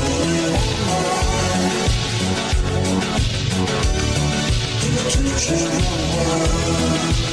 只是我